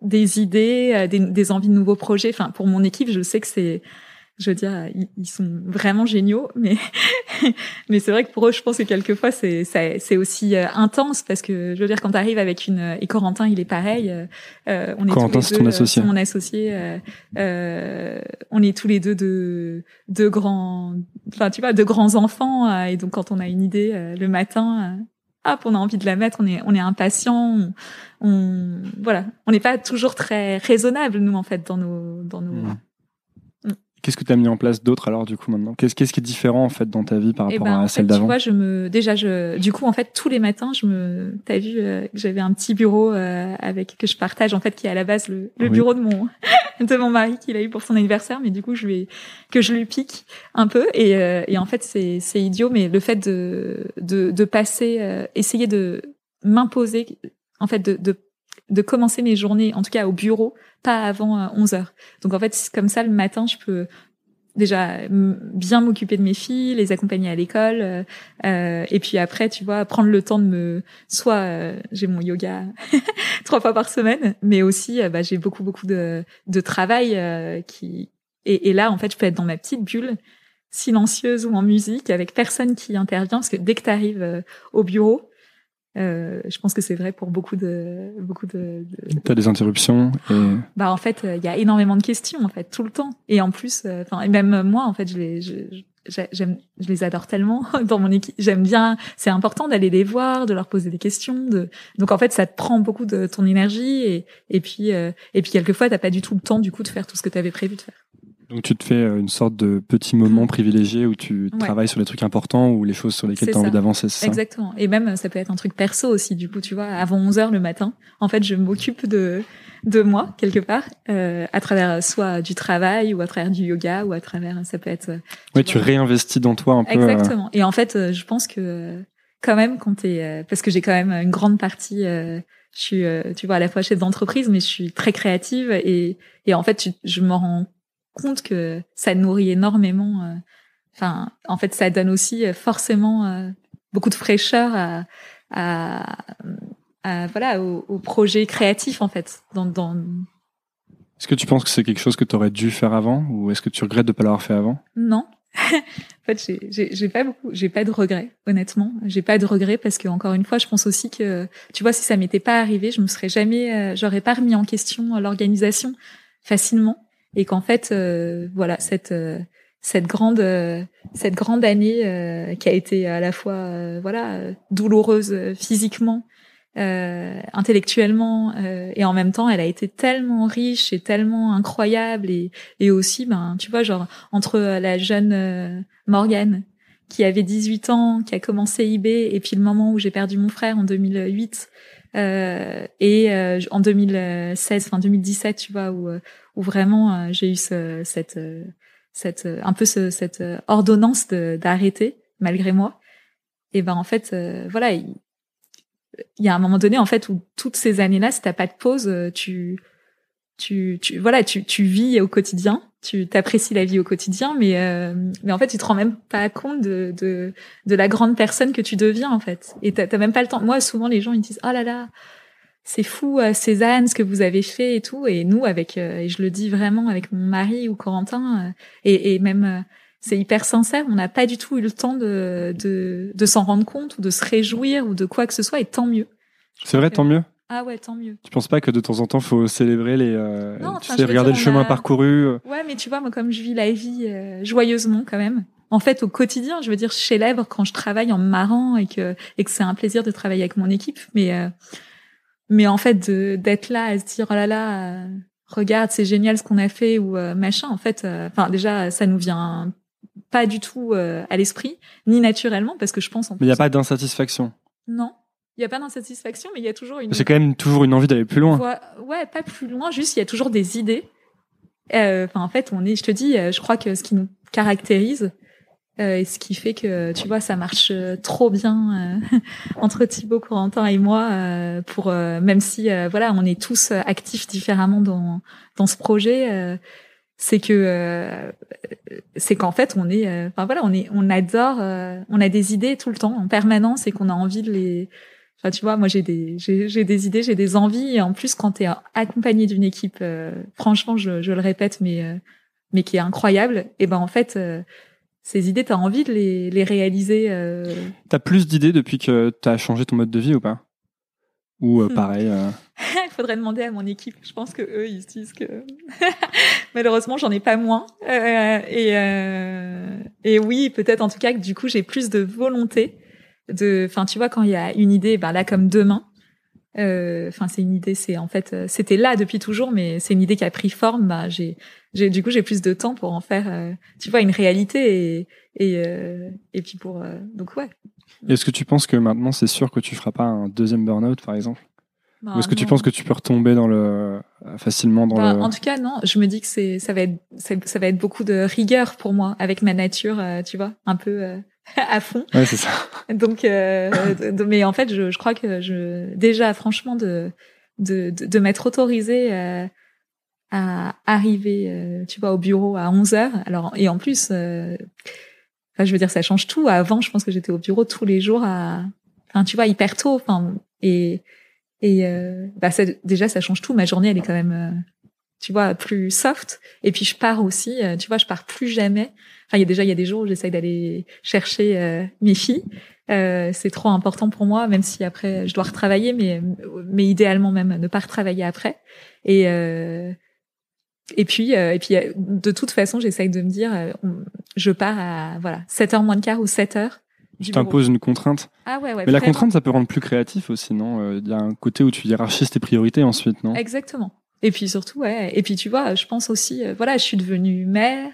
des idées, euh, des, des envies de nouveaux projets. Enfin, pour mon équipe, je sais que c'est je veux dire, ils, sont vraiment géniaux, mais mais c'est vrai que pour eux, je pense que quelquefois c'est c'est aussi euh, intense parce que je veux dire quand tu arrives avec une et Corentin, il est pareil. Euh, on est Corentin, c'est ton associé. Mon associé. Euh, euh, on est tous les deux de de grands, enfin tu vois, de grands enfants et donc quand on a une idée le matin. On a envie de la mettre, on est, on est impatient, on, voilà, on n'est pas toujours très raisonnable nous en fait dans nos, dans nos, mmh. Qu'est-ce que tu as mis en place d'autre alors du coup maintenant? Qu'est-ce qui est différent en fait dans ta vie par eh rapport ben, à celle d'avant Tu vois, je me déjà je du coup en fait tous les matins je me t'as vu euh, j'avais un petit bureau euh, avec que je partage en fait qui est à la base le, le bureau de mon de mon mari qu'il a eu pour son anniversaire mais du coup je lui que je lui pique un peu. Et, euh, et en fait c'est c'est idiot mais le fait de de, de passer euh, essayer de m'imposer en fait de, de de commencer mes journées, en tout cas au bureau, pas avant 11 euh, heures. Donc en fait, comme ça, le matin, je peux déjà bien m'occuper de mes filles, les accompagner à l'école, euh, euh, et puis après, tu vois, prendre le temps de me, soit euh, j'ai mon yoga trois fois par semaine, mais aussi bah, j'ai beaucoup beaucoup de, de travail qui et, et, là en fait je peux être dans ma petite bulle silencieuse ou en musique avec personne qui intervient parce que dès que tu arrives au bureau euh, je pense que c'est vrai pour beaucoup de beaucoup de. de... T'as des interruptions. Et... Bah en fait, il y a énormément de questions en fait tout le temps. Et en plus, euh, enfin et même moi en fait, je les je, j'aime je les adore tellement dans mon équipe. J'aime bien. C'est important d'aller les voir, de leur poser des questions. De donc en fait, ça te prend beaucoup de ton énergie et et puis euh, et puis quelquefois t'as pas du tout le temps du coup de faire tout ce que tu avais prévu de faire. Donc tu te fais euh, une sorte de petit moment mm. privilégié où tu travailles sur les trucs importants ou les choses sur lesquelles tu as envie d'avancer, Exactement. Et même ça peut être un truc perso aussi du coup, tu vois, avant 11 heures le matin, en fait, je m'occupe de de moi quelque part euh, à travers soit du travail ou à travers du yoga ou à travers ça peut être Oui, tu réinvestis dans toi un peu. Euh, Exactement. Et en fait, je pense que quand même quand tu es parce que j'ai quand même une grande partie je suis tu vois à la fois chef d'entreprise mais je suis très créative et et en fait je me rends compte que ça nourrit énormément. Euh, enfin, en fait, ça donne aussi euh, forcément euh, beaucoup de fraîcheur à, à, à voilà au, au, projet créatif en fait. Dans, dans... Est-ce que tu penses que c'est quelque chose que tu aurais dû faire avant, ou est-ce que tu regrettes de pas l'avoir fait avant? Non. en fait, j'ai pas beaucoup, j'ai pas de regrets, honnêtement. J'ai pas de regrets parce que encore une fois, je pense aussi que, tu vois, si ça m'était pas arrivé, je me serais jamais, j'aurais pas remis en question l'organisation facilement et qu'en fait, euh, voilà, cette euh, cette grande euh, cette grande année qui a été à la fois voilà douloureuse physiquement, intellectuellement et en même temps, elle a été tellement riche et tellement incroyable et et aussi, ben, tu vois, genre entre la jeune Morgane qui avait 18 ans, qui a commencé eBay, et puis le moment où j'ai perdu mon frère en 2008, euh, et euh, en 2016, enfin 2017, tu vois, où, où vraiment euh, j'ai eu ce, cette, cette, un peu ce, cette ordonnance d'arrêter malgré moi. Et ben en fait, voilà, il, y a un moment donné en fait où toutes ces années-là, si t'as pas de pause, tu tu, tu voilà, tu, tu vis au quotidien, tu t'apprécies la vie au quotidien, mais euh, mais en fait, tu te rends même pas compte de, de de la grande personne que tu deviens en fait. Et t'as même pas le temps. Moi, souvent, les gens ils disent oh là là, c'est fou, euh, Cézanne, ce que vous avez fait et tout. Et nous, avec euh, et je le dis vraiment avec mon mari ou Corentin, et, et même c'est hyper sincère. On n'a pas du tout eu le temps de de, de s'en rendre compte ou de se réjouir ou de quoi que ce soit. Et tant mieux. C'est vrai, tant mieux. Ah ouais, tant mieux. Tu penses pas que de temps en temps, faut célébrer les, euh, tu sais, regarder le chemin parcouru. Euh ouais, mais tu vois, moi, comme je vis la vie euh, joyeusement quand même. En fait, au quotidien, je veux dire, je célèbre quand je travaille en marrant et que et que c'est un plaisir de travailler avec mon équipe. Mais euh, mais en fait, d'être là à se dire oh là là, regarde, c'est génial ce qu'on a fait ou machin. En fait, enfin déjà, ça nous vient pas du tout à l'esprit, ni naturellement, parce que je pense. En mais il n'y a pas d'insatisfaction. Non. Il n'y a pas d'insatisfaction, mais il y a toujours une. C'est quand même toujours une envie d'aller plus loin. Ouais, pas plus loin, juste il y a toujours des idées. Euh, enfin, en fait, on est, je te dis, euh, je crois que ce qui nous caractérise euh, et ce qui fait que, tu vois, ça marche euh, trop bien euh, entre Thibaut, Corentin et moi, pour même si, voilà, on est tous actifs différemment dans dans ce projet. c'est que c'est qu'en fait on est enfin voilà on est on adore on a des idées tout le temps en permanence et qu'on a envie de les Enfin, tu vois, moi j'ai des j'ai des idées, j'ai des envies. Et en plus, quand tu es accompagné d'une équipe, euh, franchement, je, je, le répète, mais euh, mais qui est incroyable. Et ben en fait, ces idées, t'as envie de les, les réaliser. Euh... T'as plus d'idées depuis que t'as changé ton mode de vie ou pas? Ou euh, hmm. pareil euh... Il faudrait demander à mon équipe. Je pense que eux, ils se disent que malheureusement, j'en ai pas moins. Euh, et, euh, et oui, peut-être en tout cas que du coup, j'ai plus de volonté. De, enfin, tu vois, quand il y a une idée, ben là, comme demain. Enfin, c'est une idée. C'est en fait, c'était là depuis toujours, mais c'est une idée qui a pris forme. Bah, j'ai du coup j'ai plus de temps pour en faire euh, tu vois une réalité et et, euh, et puis pour euh, donc ouais. Est-ce que tu penses que maintenant c'est sûr que tu feras pas un deuxième burn-out par exemple? Bah, ou est-ce que tu penses que tu peux retomber dans le facilement dans bah, le en tout cas non. Je me dis que c'est ça va être ça, va être beaucoup de rigueur pour moi avec ma nature tu vois un peu à fond. Ouais c'est ça. Donc mais en fait je, je crois que je déjà franchement de de de, de m'être autorisée à arriver, euh, tu vois, au bureau à 11 heures. Alors, et en plus, euh, je veux dire, ça change tout. Avant, je pense que j'étais au bureau tous les jours à, enfin, tu vois, hyper tôt. Enfin, et et euh, bah, ça, déjà, ça change tout. Ma journée, elle est quand même, tu vois, plus soft. Et puis, je pars aussi. tu vois, je pars plus jamais. Enfin, il y a déjà, il y a des jours où j'essaye d'aller chercher mes filles. Euh, c'est trop important pour moi, même si après je dois retravailler, mais mais idéalement même ne pas retravailler après. Et euh, et puis, euh, et puis, euh, de toute façon, j'essaye de me dire, euh, je pars à voilà 7 heures moins de quart ou 7 heures. Tu t'imposes une contrainte. Ah ouais, ouais. Mais la contrainte, ça peut rendre plus créatif aussi, non Il y a un côté où tu hiérarchises tes priorités ensuite, non? Exactement. Et puis surtout, ouais. Et puis tu vois, je pense aussi, voilà, je suis devenue mère,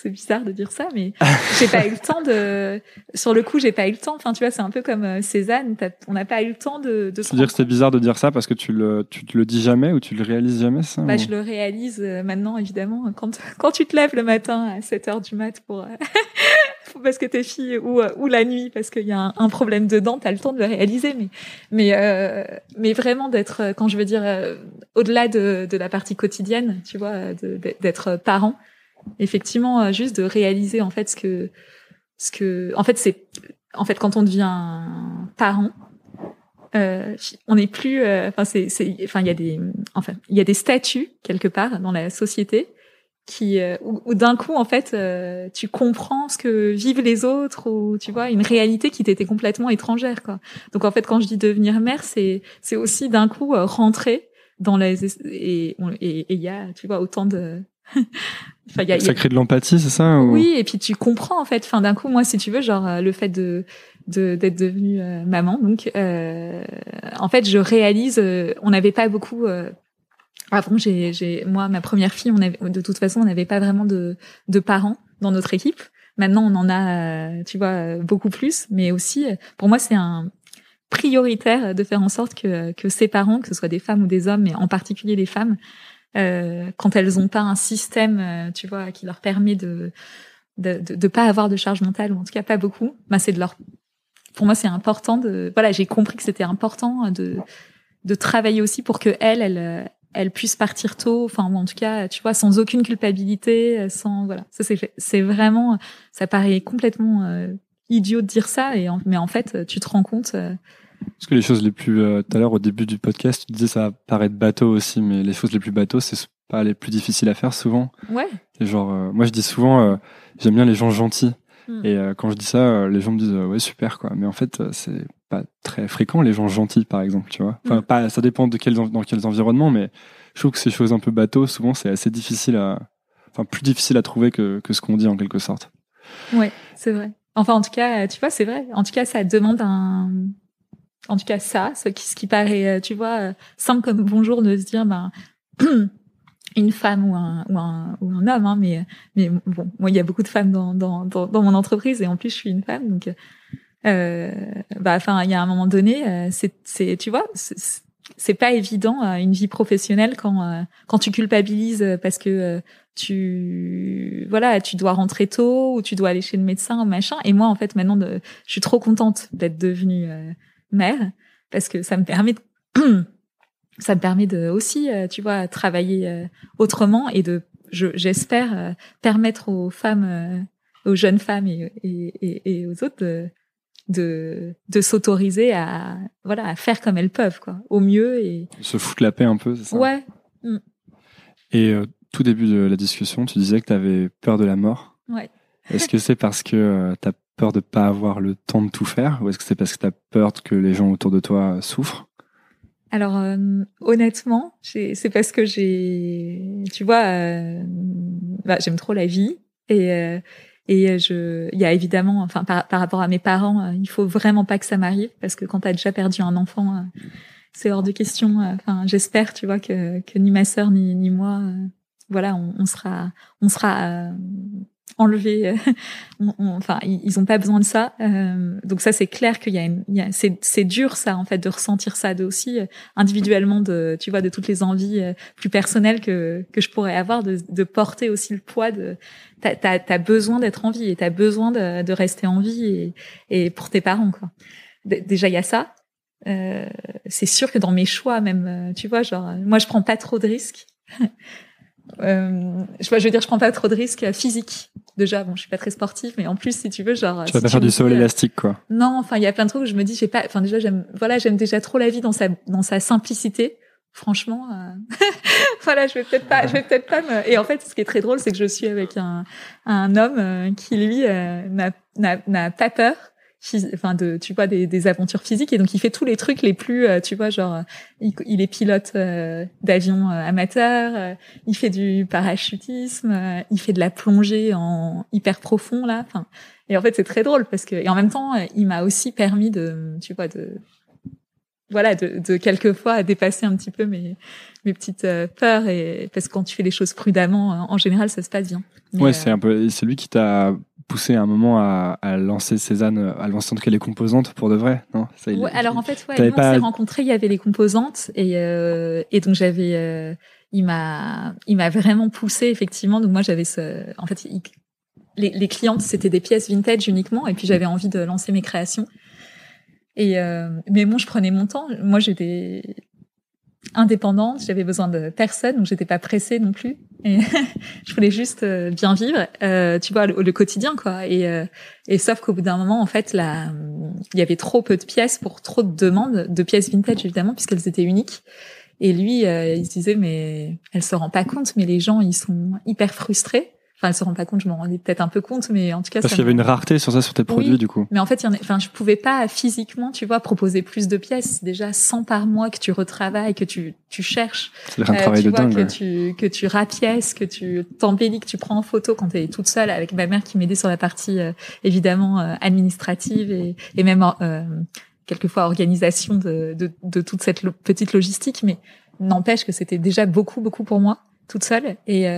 c'est bizarre de dire ça, mais j'ai pas eu le temps de. Sur le coup, j'ai pas eu le temps. Enfin, tu vois, c'est un peu comme euh, Cézanne. On n'a pas eu le temps de. de se dire que c'était bizarre de dire ça parce que tu le, tu te le dis jamais ou tu le réalises jamais, ça Bah, je le réalise euh, maintenant, évidemment, quand quand tu te lèves le matin à 7 heures du mat pour. Euh, parce que t'es fille ou ou la nuit parce qu'il y a un, problème dedans, t'as le temps de le réaliser, mais mais mais vraiment d'être quand je veux dire au-delà de de la partie quotidienne, tu vois, d'être parent effectivement euh, juste de réaliser en fait ce que ce que en fait c'est en fait quand on devient parent euh, on n'est plus euh, enfin c'est enfin il y a des enfin il y a des statuts quelque part dans la société qui euh, où, d'un coup en fait tu comprends ce que vivent les autres ou tu vois une réalité qui t'était complètement étrangère quoi. Donc en fait quand je dis devenir mère c'est c'est aussi d'un coup rentrer dans les et il y a tu vois autant de enfin, y a, ça crée de l'empathie, c'est ça Oui, et puis tu comprends en fait. Enfin, d'un coup, moi, si tu veux, genre euh, le fait de d'être devenue euh, maman, donc euh, en fait, je réalise. Euh, on n'avait pas beaucoup. avant, j'ai, j'ai, moi, ma première fille, on avait, de toute façon, on n'avait pas vraiment de de parents dans notre équipe. Maintenant, on en a, tu vois, beaucoup plus. Mais aussi, pour moi, c'est un prioritaire de faire en sorte que que ses parents, que ce soit des femmes ou des hommes, mais en particulier les femmes, euh, quand elles ont pas un système, euh, tu vois, qui leur permet de de, de, pas avoir de charge mentale ou en tout cas pas beaucoup, bah c'est de leur pour moi c'est important de voilà j'ai compris que c'était important de de travailler aussi pour que elle elle elle puisse partir tôt enfin en tout cas tu vois sans aucune culpabilité sans voilà. Ça c'est c'est vraiment ça paraît complètement euh, idiot de dire ça et mais en fait tu te rends compte parce que les choses les plus, euh, tout à l'heure au début du podcast, tu disais ça paraît bateau aussi, mais les choses les plus bateaux, c'est pas les plus difficiles à faire souvent. Ouais. Et genre, euh, moi je dis souvent, euh, j'aime bien les gens gentils. Hmm. Et quand je dis ça, les gens me disent ouais super quoi. Mais en fait, c'est pas très fréquent les gens gentils par exemple, tu vois. Enfin, hmm. pas, ça dépend de dans quels environnements, mais je trouve que ces choses un peu bateaux, souvent c'est assez difficile à, enfin plus difficile à trouver que que ce qu'on dit en quelque sorte. Ouais, c'est vrai. Enfin, en tout cas, tu vois, c'est vrai. En tout cas, ça demande un, en tout cas ça, ce qui, ce qui paraît, euh, tu vois, euh, simple comme bonjour de se dire, ben, une femme ou un, ou un, ou un homme, hein, mais, mais bon, moi, il y a beaucoup de femmes dans, dans, dans, mon entreprise et en plus, je suis une femme, donc, euh, bah, enfin, il y a un moment donné, euh, c'est, c'est, tu vois, c'est pas évident une vie professionnelle quand quand tu culpabilises parce que tu voilà tu dois rentrer tôt ou tu dois aller chez le médecin ou machin. Et moi en fait maintenant je suis trop contente d'être devenue mère parce que ça me permet de ça me permet de aussi euh, tu vois travailler euh, autrement et de j'espère euh, permettre aux femmes aux jeunes femmes et, et, et aux autres de de, de s'autoriser à voilà à faire comme elles peuvent quoi au mieux et se foutre la paix un peu c'est ça? Ouais mm. et tout début de la discussion, tu disais que tu avais peur de la mort? Ouais. Est-ce que c'est parce que tu as peur de pas avoir le temps de tout faire ou est-ce que c'est parce que tu as peur que les gens autour de toi souffrent? Alors euh, honnêtement, c'est parce que j'ai, tu vois, euh, bah, j'aime trop la vie et euh, et je, il y a évidemment, enfin par, par rapport à mes parents, il faut vraiment pas que ça m'arrive parce que quand t'as déjà perdu un enfant, c'est hors de question. Enfin, j'espère, tu vois, que que ni ma sœur ni moi, voilà, on sera on sera enlever. Euh, enfin, ils ont pas besoin de ça. Euh, donc ça, c'est clair qu'il y a, une, il y a c'est dur ça en fait de ressentir ça, de aussi euh, individuellement de, tu vois, de toutes les envies plus personnelles que que je pourrais avoir, de, de porter aussi le poids de. T'as as, as, besoin d'être en vie et t'as besoin de, de rester en vie et, et pour tes parents quoi. déjà il y a ça. Euh, c'est sûr que dans mes choix même, tu vois, genre moi je prends pas trop de risques. Euh, je, je veux dire, je prends pas trop de risques physiques. Déjà, bon, je suis pas très sportive, mais en plus, si tu veux, genre. Tu vas pas faire du saut élastique, quoi. Non, enfin, il y a plein de trucs où je me dis, j'ai pas. Enfin, déjà, j'aime. Voilà, j'aime déjà trop la vie dans sa dans sa simplicité. Franchement, euh... voilà, je vais peut-être pas, je vais peut-être pas me. Et en fait, ce qui est très drôle, c'est que je suis avec un un homme euh, qui lui euh, n'a n'a pas peur enfin de tu vois des, des, aventures physiques. Et donc il fait tous les trucs les plus euh, tu vois genre il, est pilote euh, d'avion euh, amateur il fait du parachutisme il fait de la plongée en hyper profond là. Enfin et en fait c'est très drôle parce que et en même temps il m'a aussi permis de tu vois de voilà de, de quelquefois dépasser un petit peu mes mes petites peurs. Et parce que quand tu fais les choses prudemment en général ça se passe bien. Ouais c'est un peu c'est lui qui t'a poussé à un moment à, à lancer Cézanne, à lancer en tout cas les composantes pour de vrai, non? Ça, ouais, Alors en fait, ouais, nous, on s'est rencontrés, il y avait les composantes et, euh, et donc j'avais, euh, il m'a, il m'a vraiment poussé effectivement. Donc moi j'avais ce, en fait, les, les clientes c'était des pièces vintage uniquement et puis j'avais envie de lancer mes créations. Et euh, mais bon, je prenais mon temps. Moi, j'étais indépendante, j'avais besoin de personne, donc j'étais pas pressée non plus. Et je voulais juste euh, bien vivre, euh, tu vois, le, quotidien, quoi. Et, euh, et sauf qu'au bout d'un moment, en fait, là, il y avait trop peu de pièces pour trop de demandes, de pièces vintage évidemment, puisqu'elles étaient uniques. Et lui, il se disait, mais elle se rend pas compte, mais les gens, ils sont hyper frustrés Enfin, elle se rend pas compte, je m'en rendais peut-être un peu compte, mais en tout cas. Parce qu'il y avait une rareté sur ça, sur tes produits, du coup. Mais en fait, il y en a, enfin, je pouvais pas physiquement, tu vois, proposer plus de pièces. Déjà 100 par mois que tu retravailles, que tu, tu cherches. C'est un euh, travail de vois, dingue. Que tu, que tu rapièces, que tu t'embellis, que tu prends en photo quand tu es toute seule avec ma mère qui m'aidait sur la partie, euh, évidemment, euh, administrative et, et même, euh, quelquefois organisation de, de, de toute cette petite logistique. Mais n'empêche que c'était déjà beaucoup, beaucoup pour moi, toute seule. Et,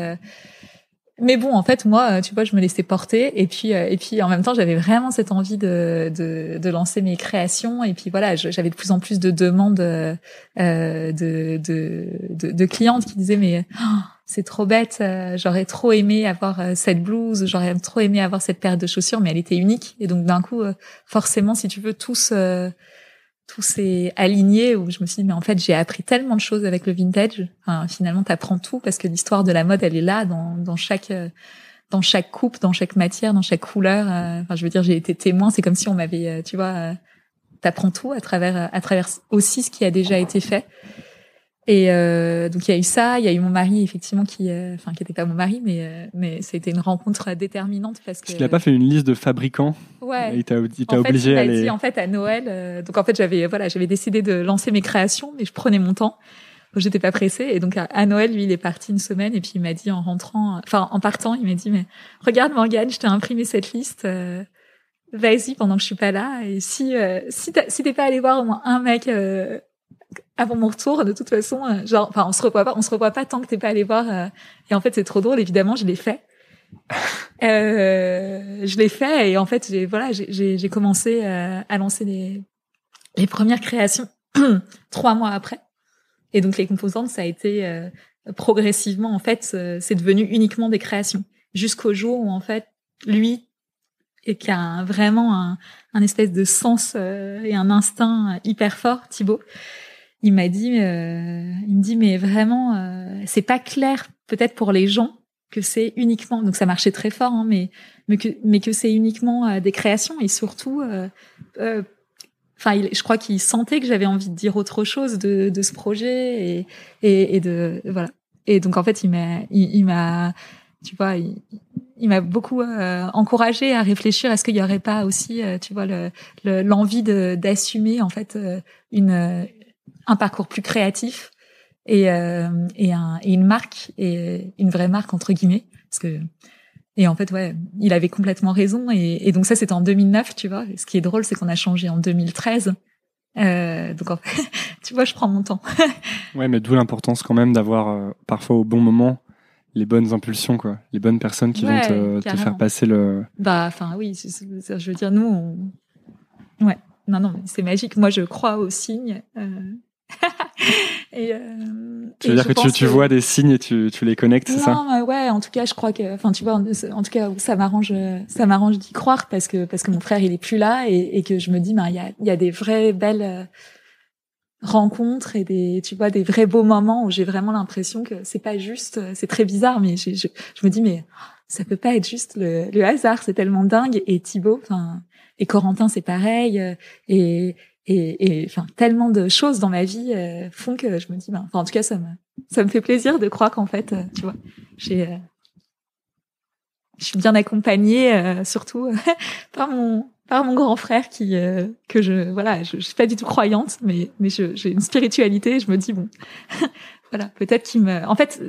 mais bon, en fait, moi, tu vois, je me laissais porter, et puis, euh, et puis, en même temps, j'avais vraiment cette envie de, de, de lancer mes créations, et puis voilà, j'avais de plus en plus de demandes euh, de, de, de, de, clientes qui disaient mais oh, c'est trop bête, euh, j'aurais trop aimé avoir cette blouse, j'aurais trop aimé avoir cette paire de chaussures, mais elle était unique, et donc d'un coup, forcément, si tu veux, tous tout s'est aligné où je me suis dit mais en fait j'ai appris tellement de choses avec le vintage. Enfin, finalement t'apprends tout parce que l'histoire de la mode elle est là dans, dans chaque dans chaque coupe dans chaque matière dans chaque couleur euh, enfin je veux dire j'ai été témoin. C'est comme si on m'avait euh, tu vois euh, t'apprends tout à travers à travers aussi ce qui a déjà été fait et euh, donc il y a eu ça, il y a eu mon mari effectivement qui, euh, enfin qui n'était pas mon mari, mais euh, mais c'était une rencontre déterminante parce que. Il n'a pas fait une liste de fabricants. Ouais. Il t'a obligé à aller. Dit, en fait à Noël, donc en fait j'avais voilà j'avais décidé de lancer mes créations, mais je prenais mon temps. J'étais pas pressée et donc à, Noël lui il est parti une semaine et puis il m'a dit en rentrant, enfin en partant il m'a dit mais regarde Morgane je t'ai imprimé cette liste. Vas-y pendant que je suis pas là et si si t'es pas allé voir au moins un mec avant mon retour, de toute façon, euh, genre, enfin, on se revoit pas, on se revoit pas tant que t'es pas allé voir. Euh, et en fait, c'est trop drôle. Évidemment, je l'ai fait. Euh, je l'ai fait et en fait, j'ai voilà, j'ai commencé euh, à lancer les les premières créations trois mois après. Et donc les composantes, ça a été progressivement en fait, c'est devenu uniquement des créations jusqu'au jour où en fait, lui et qui a vraiment un, un espèce de sens et un instinct hyper fort, Thibaut il m'a dit, euh, il me dit, mais vraiment, euh, c'est pas clair peut-être pour les gens que c'est uniquement, donc ça marchait très fort, hein, mais mais que mais que c'est uniquement euh, des créations et surtout, euh, euh, enfin, je crois qu'il sentait que j'avais envie de dire autre chose de, de ce projet et, et, et de voilà. Et donc en fait, il m'a, il, m'a, tu vois, il, m'a beaucoup euh, encouragé à réfléchir. Est-ce qu'il y aurait pas aussi, euh, tu vois, le, l'envie de d'assumer en fait euh, une un parcours plus créatif et et, un, et une marque et une vraie marque entre guillemets parce que et en fait, ouais, il avait complètement raison. Et, et donc ça, c'était en 2009, tu vois. Ce qui est drôle, c'est qu'on a changé en 2013. Euh, donc en fait, tu vois, je prends mon temps. ouais, mais d'où l'importance quand même d'avoir euh, parfois au bon moment les bonnes impulsions, quoi, les bonnes personnes qui vont te, te, faire passer le. Bah, enfin oui, je veux dire, nous, on... ouais, non, non, c'est magique. Moi, je crois aux signes. Euh... et, euh, tu veux dire que tu, tu vois des signes et tu, tu les connectes, c'est ça Non, ouais, en tout cas, je crois que, enfin, tu vois, en, tout cas, ça m'arrange, ça m'arrange d'y croire parce que parce que mon frère il est plus là et, et que je me dis, ben, il y a, il y a des vraies belles euh, rencontres et des, tu vois, des vrais beaux moments où j'ai vraiment l'impression que c'est pas juste, c'est très bizarre, mais je, je, je, me dis, mais ça peut pas être juste le, le hasard, c'est tellement dingue. Et Thibaut, enfin, et Corentin, c'est pareil, euh, et et, enfin tellement de choses dans ma vie euh, font que je me dis ben, en tout cas ça me ça me fait plaisir de croire qu'en fait euh, tu vois j'ai euh, je suis bien accompagnée surtout par mon par mon grand frère qui que je voilà je, je, suis pas du tout croyante mais mais j'ai une spiritualité et je me dis bon voilà peut-être qu'il me en fait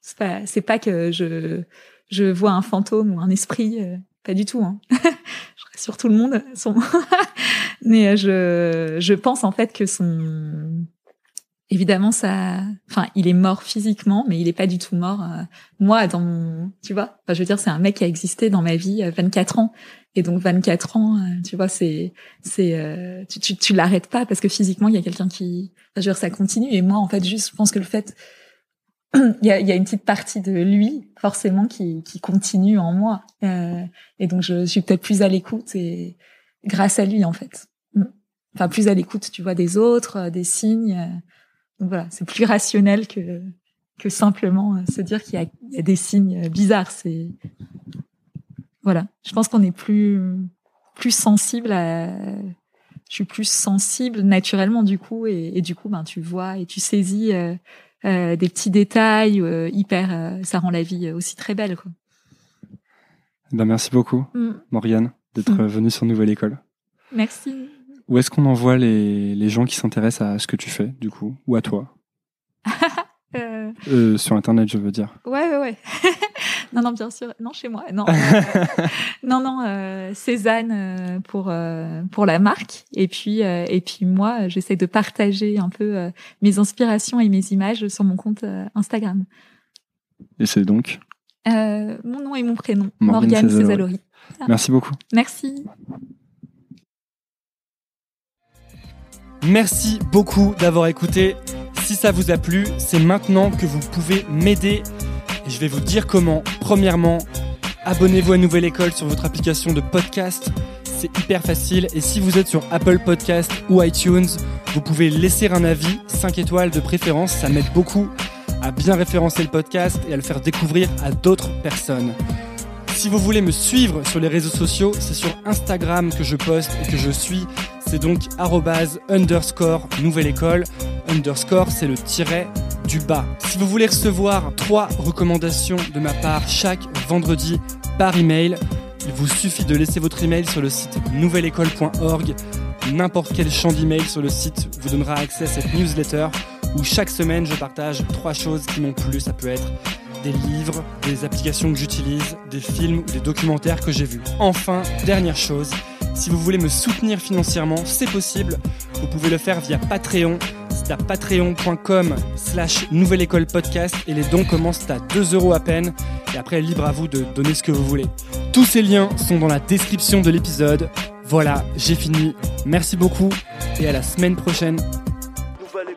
c'est pas c'est pas que je je vois un fantôme ou un esprit pas du tout hein rassure tout le monde mais euh, je, je pense en fait que son, évidemment ça, enfin il est mort physiquement, mais il est pas du tout mort. Euh, moi, dans mon, tu vois, enfin, je veux dire, c'est un mec qui a existé dans ma vie 24 euh, ans, et donc 24 ans, tu vois, c'est, c'est, tu, tu, tu l'arrêtes pas parce que physiquement il y a quelqu'un qui, je veux dire, ça continue. Et moi, en fait, juste, je pense que le fait il y a, une petite partie de lui forcément qui, continue en moi euh, et donc je, suis peut-être plus à l'écoute et grâce à lui en fait enfin plus à l'écoute, tu vois, des autres, euh, des signes. Euh. Donc voilà, c'est plus rationnel que que simplement se dire qu'il y, a, des signes bizarres. C'est voilà, je pense qu'on est plus plus sensible à je suis plus sensible naturellement du coup et, du coup ben tu vois et tu saisis des petits détails euh, hyper ça rend la vie aussi très belle quoi. Ben merci beaucoup mm. Morgane d'être venue sur Nouvelle École. Merci. Où est-ce qu'on envoie les, les gens qui s'intéressent à ce que tu fais, du coup, ou à toi? Euh... Euh, Sur Internet, je veux dire. Ouais, ouais, ouais. non, non, bien sûr. Non, chez moi. Non, euh, non, non. Euh, Cézanne euh, pour pour la marque. Et puis et puis moi, j'essaie de partager un peu mes inspirations et mes images sur mon compte Instagram. Et c'est donc Mon nom et mon prénom, Morgane, Césalori. Merci beaucoup. Merci. Merci beaucoup d'avoir écouté. Si ça vous a plu, c'est maintenant que vous pouvez m'aider. Et je vais vous dire comment. Premièrement, abonnez-vous à Nouvelle École sur votre application de podcast. C'est hyper facile. Et si vous êtes sur Apple Podcast ou iTunes, vous pouvez laisser un avis, 5 étoiles de préférence. Ça m'aide beaucoup à bien référencer le podcast et à le faire découvrir à d'autres personnes. Si vous voulez me suivre sur les réseaux sociaux, c'est sur Instagram que je poste et que je suis. C'est donc underscore nouvelle école. Underscore, c'est le tiret du bas. Si vous voulez recevoir trois recommandations de ma part chaque vendredi par email, il vous suffit de laisser votre email sur le site nouvelleécole.org. N'importe quel champ d'email sur le site vous donnera accès à cette newsletter où chaque semaine je partage trois choses qui m'ont plu. Ça peut être des livres, des applications que j'utilise, des films ou des documentaires que j'ai vus. Enfin, dernière chose, si vous voulez me soutenir financièrement, c'est possible. Vous pouvez le faire via Patreon. C'est à patreon.com slash nouvelle école podcast et les dons commencent à 2 euros à peine. Et après, libre à vous de donner ce que vous voulez. Tous ces liens sont dans la description de l'épisode. Voilà, j'ai fini. Merci beaucoup et à la semaine prochaine. Nouvelle.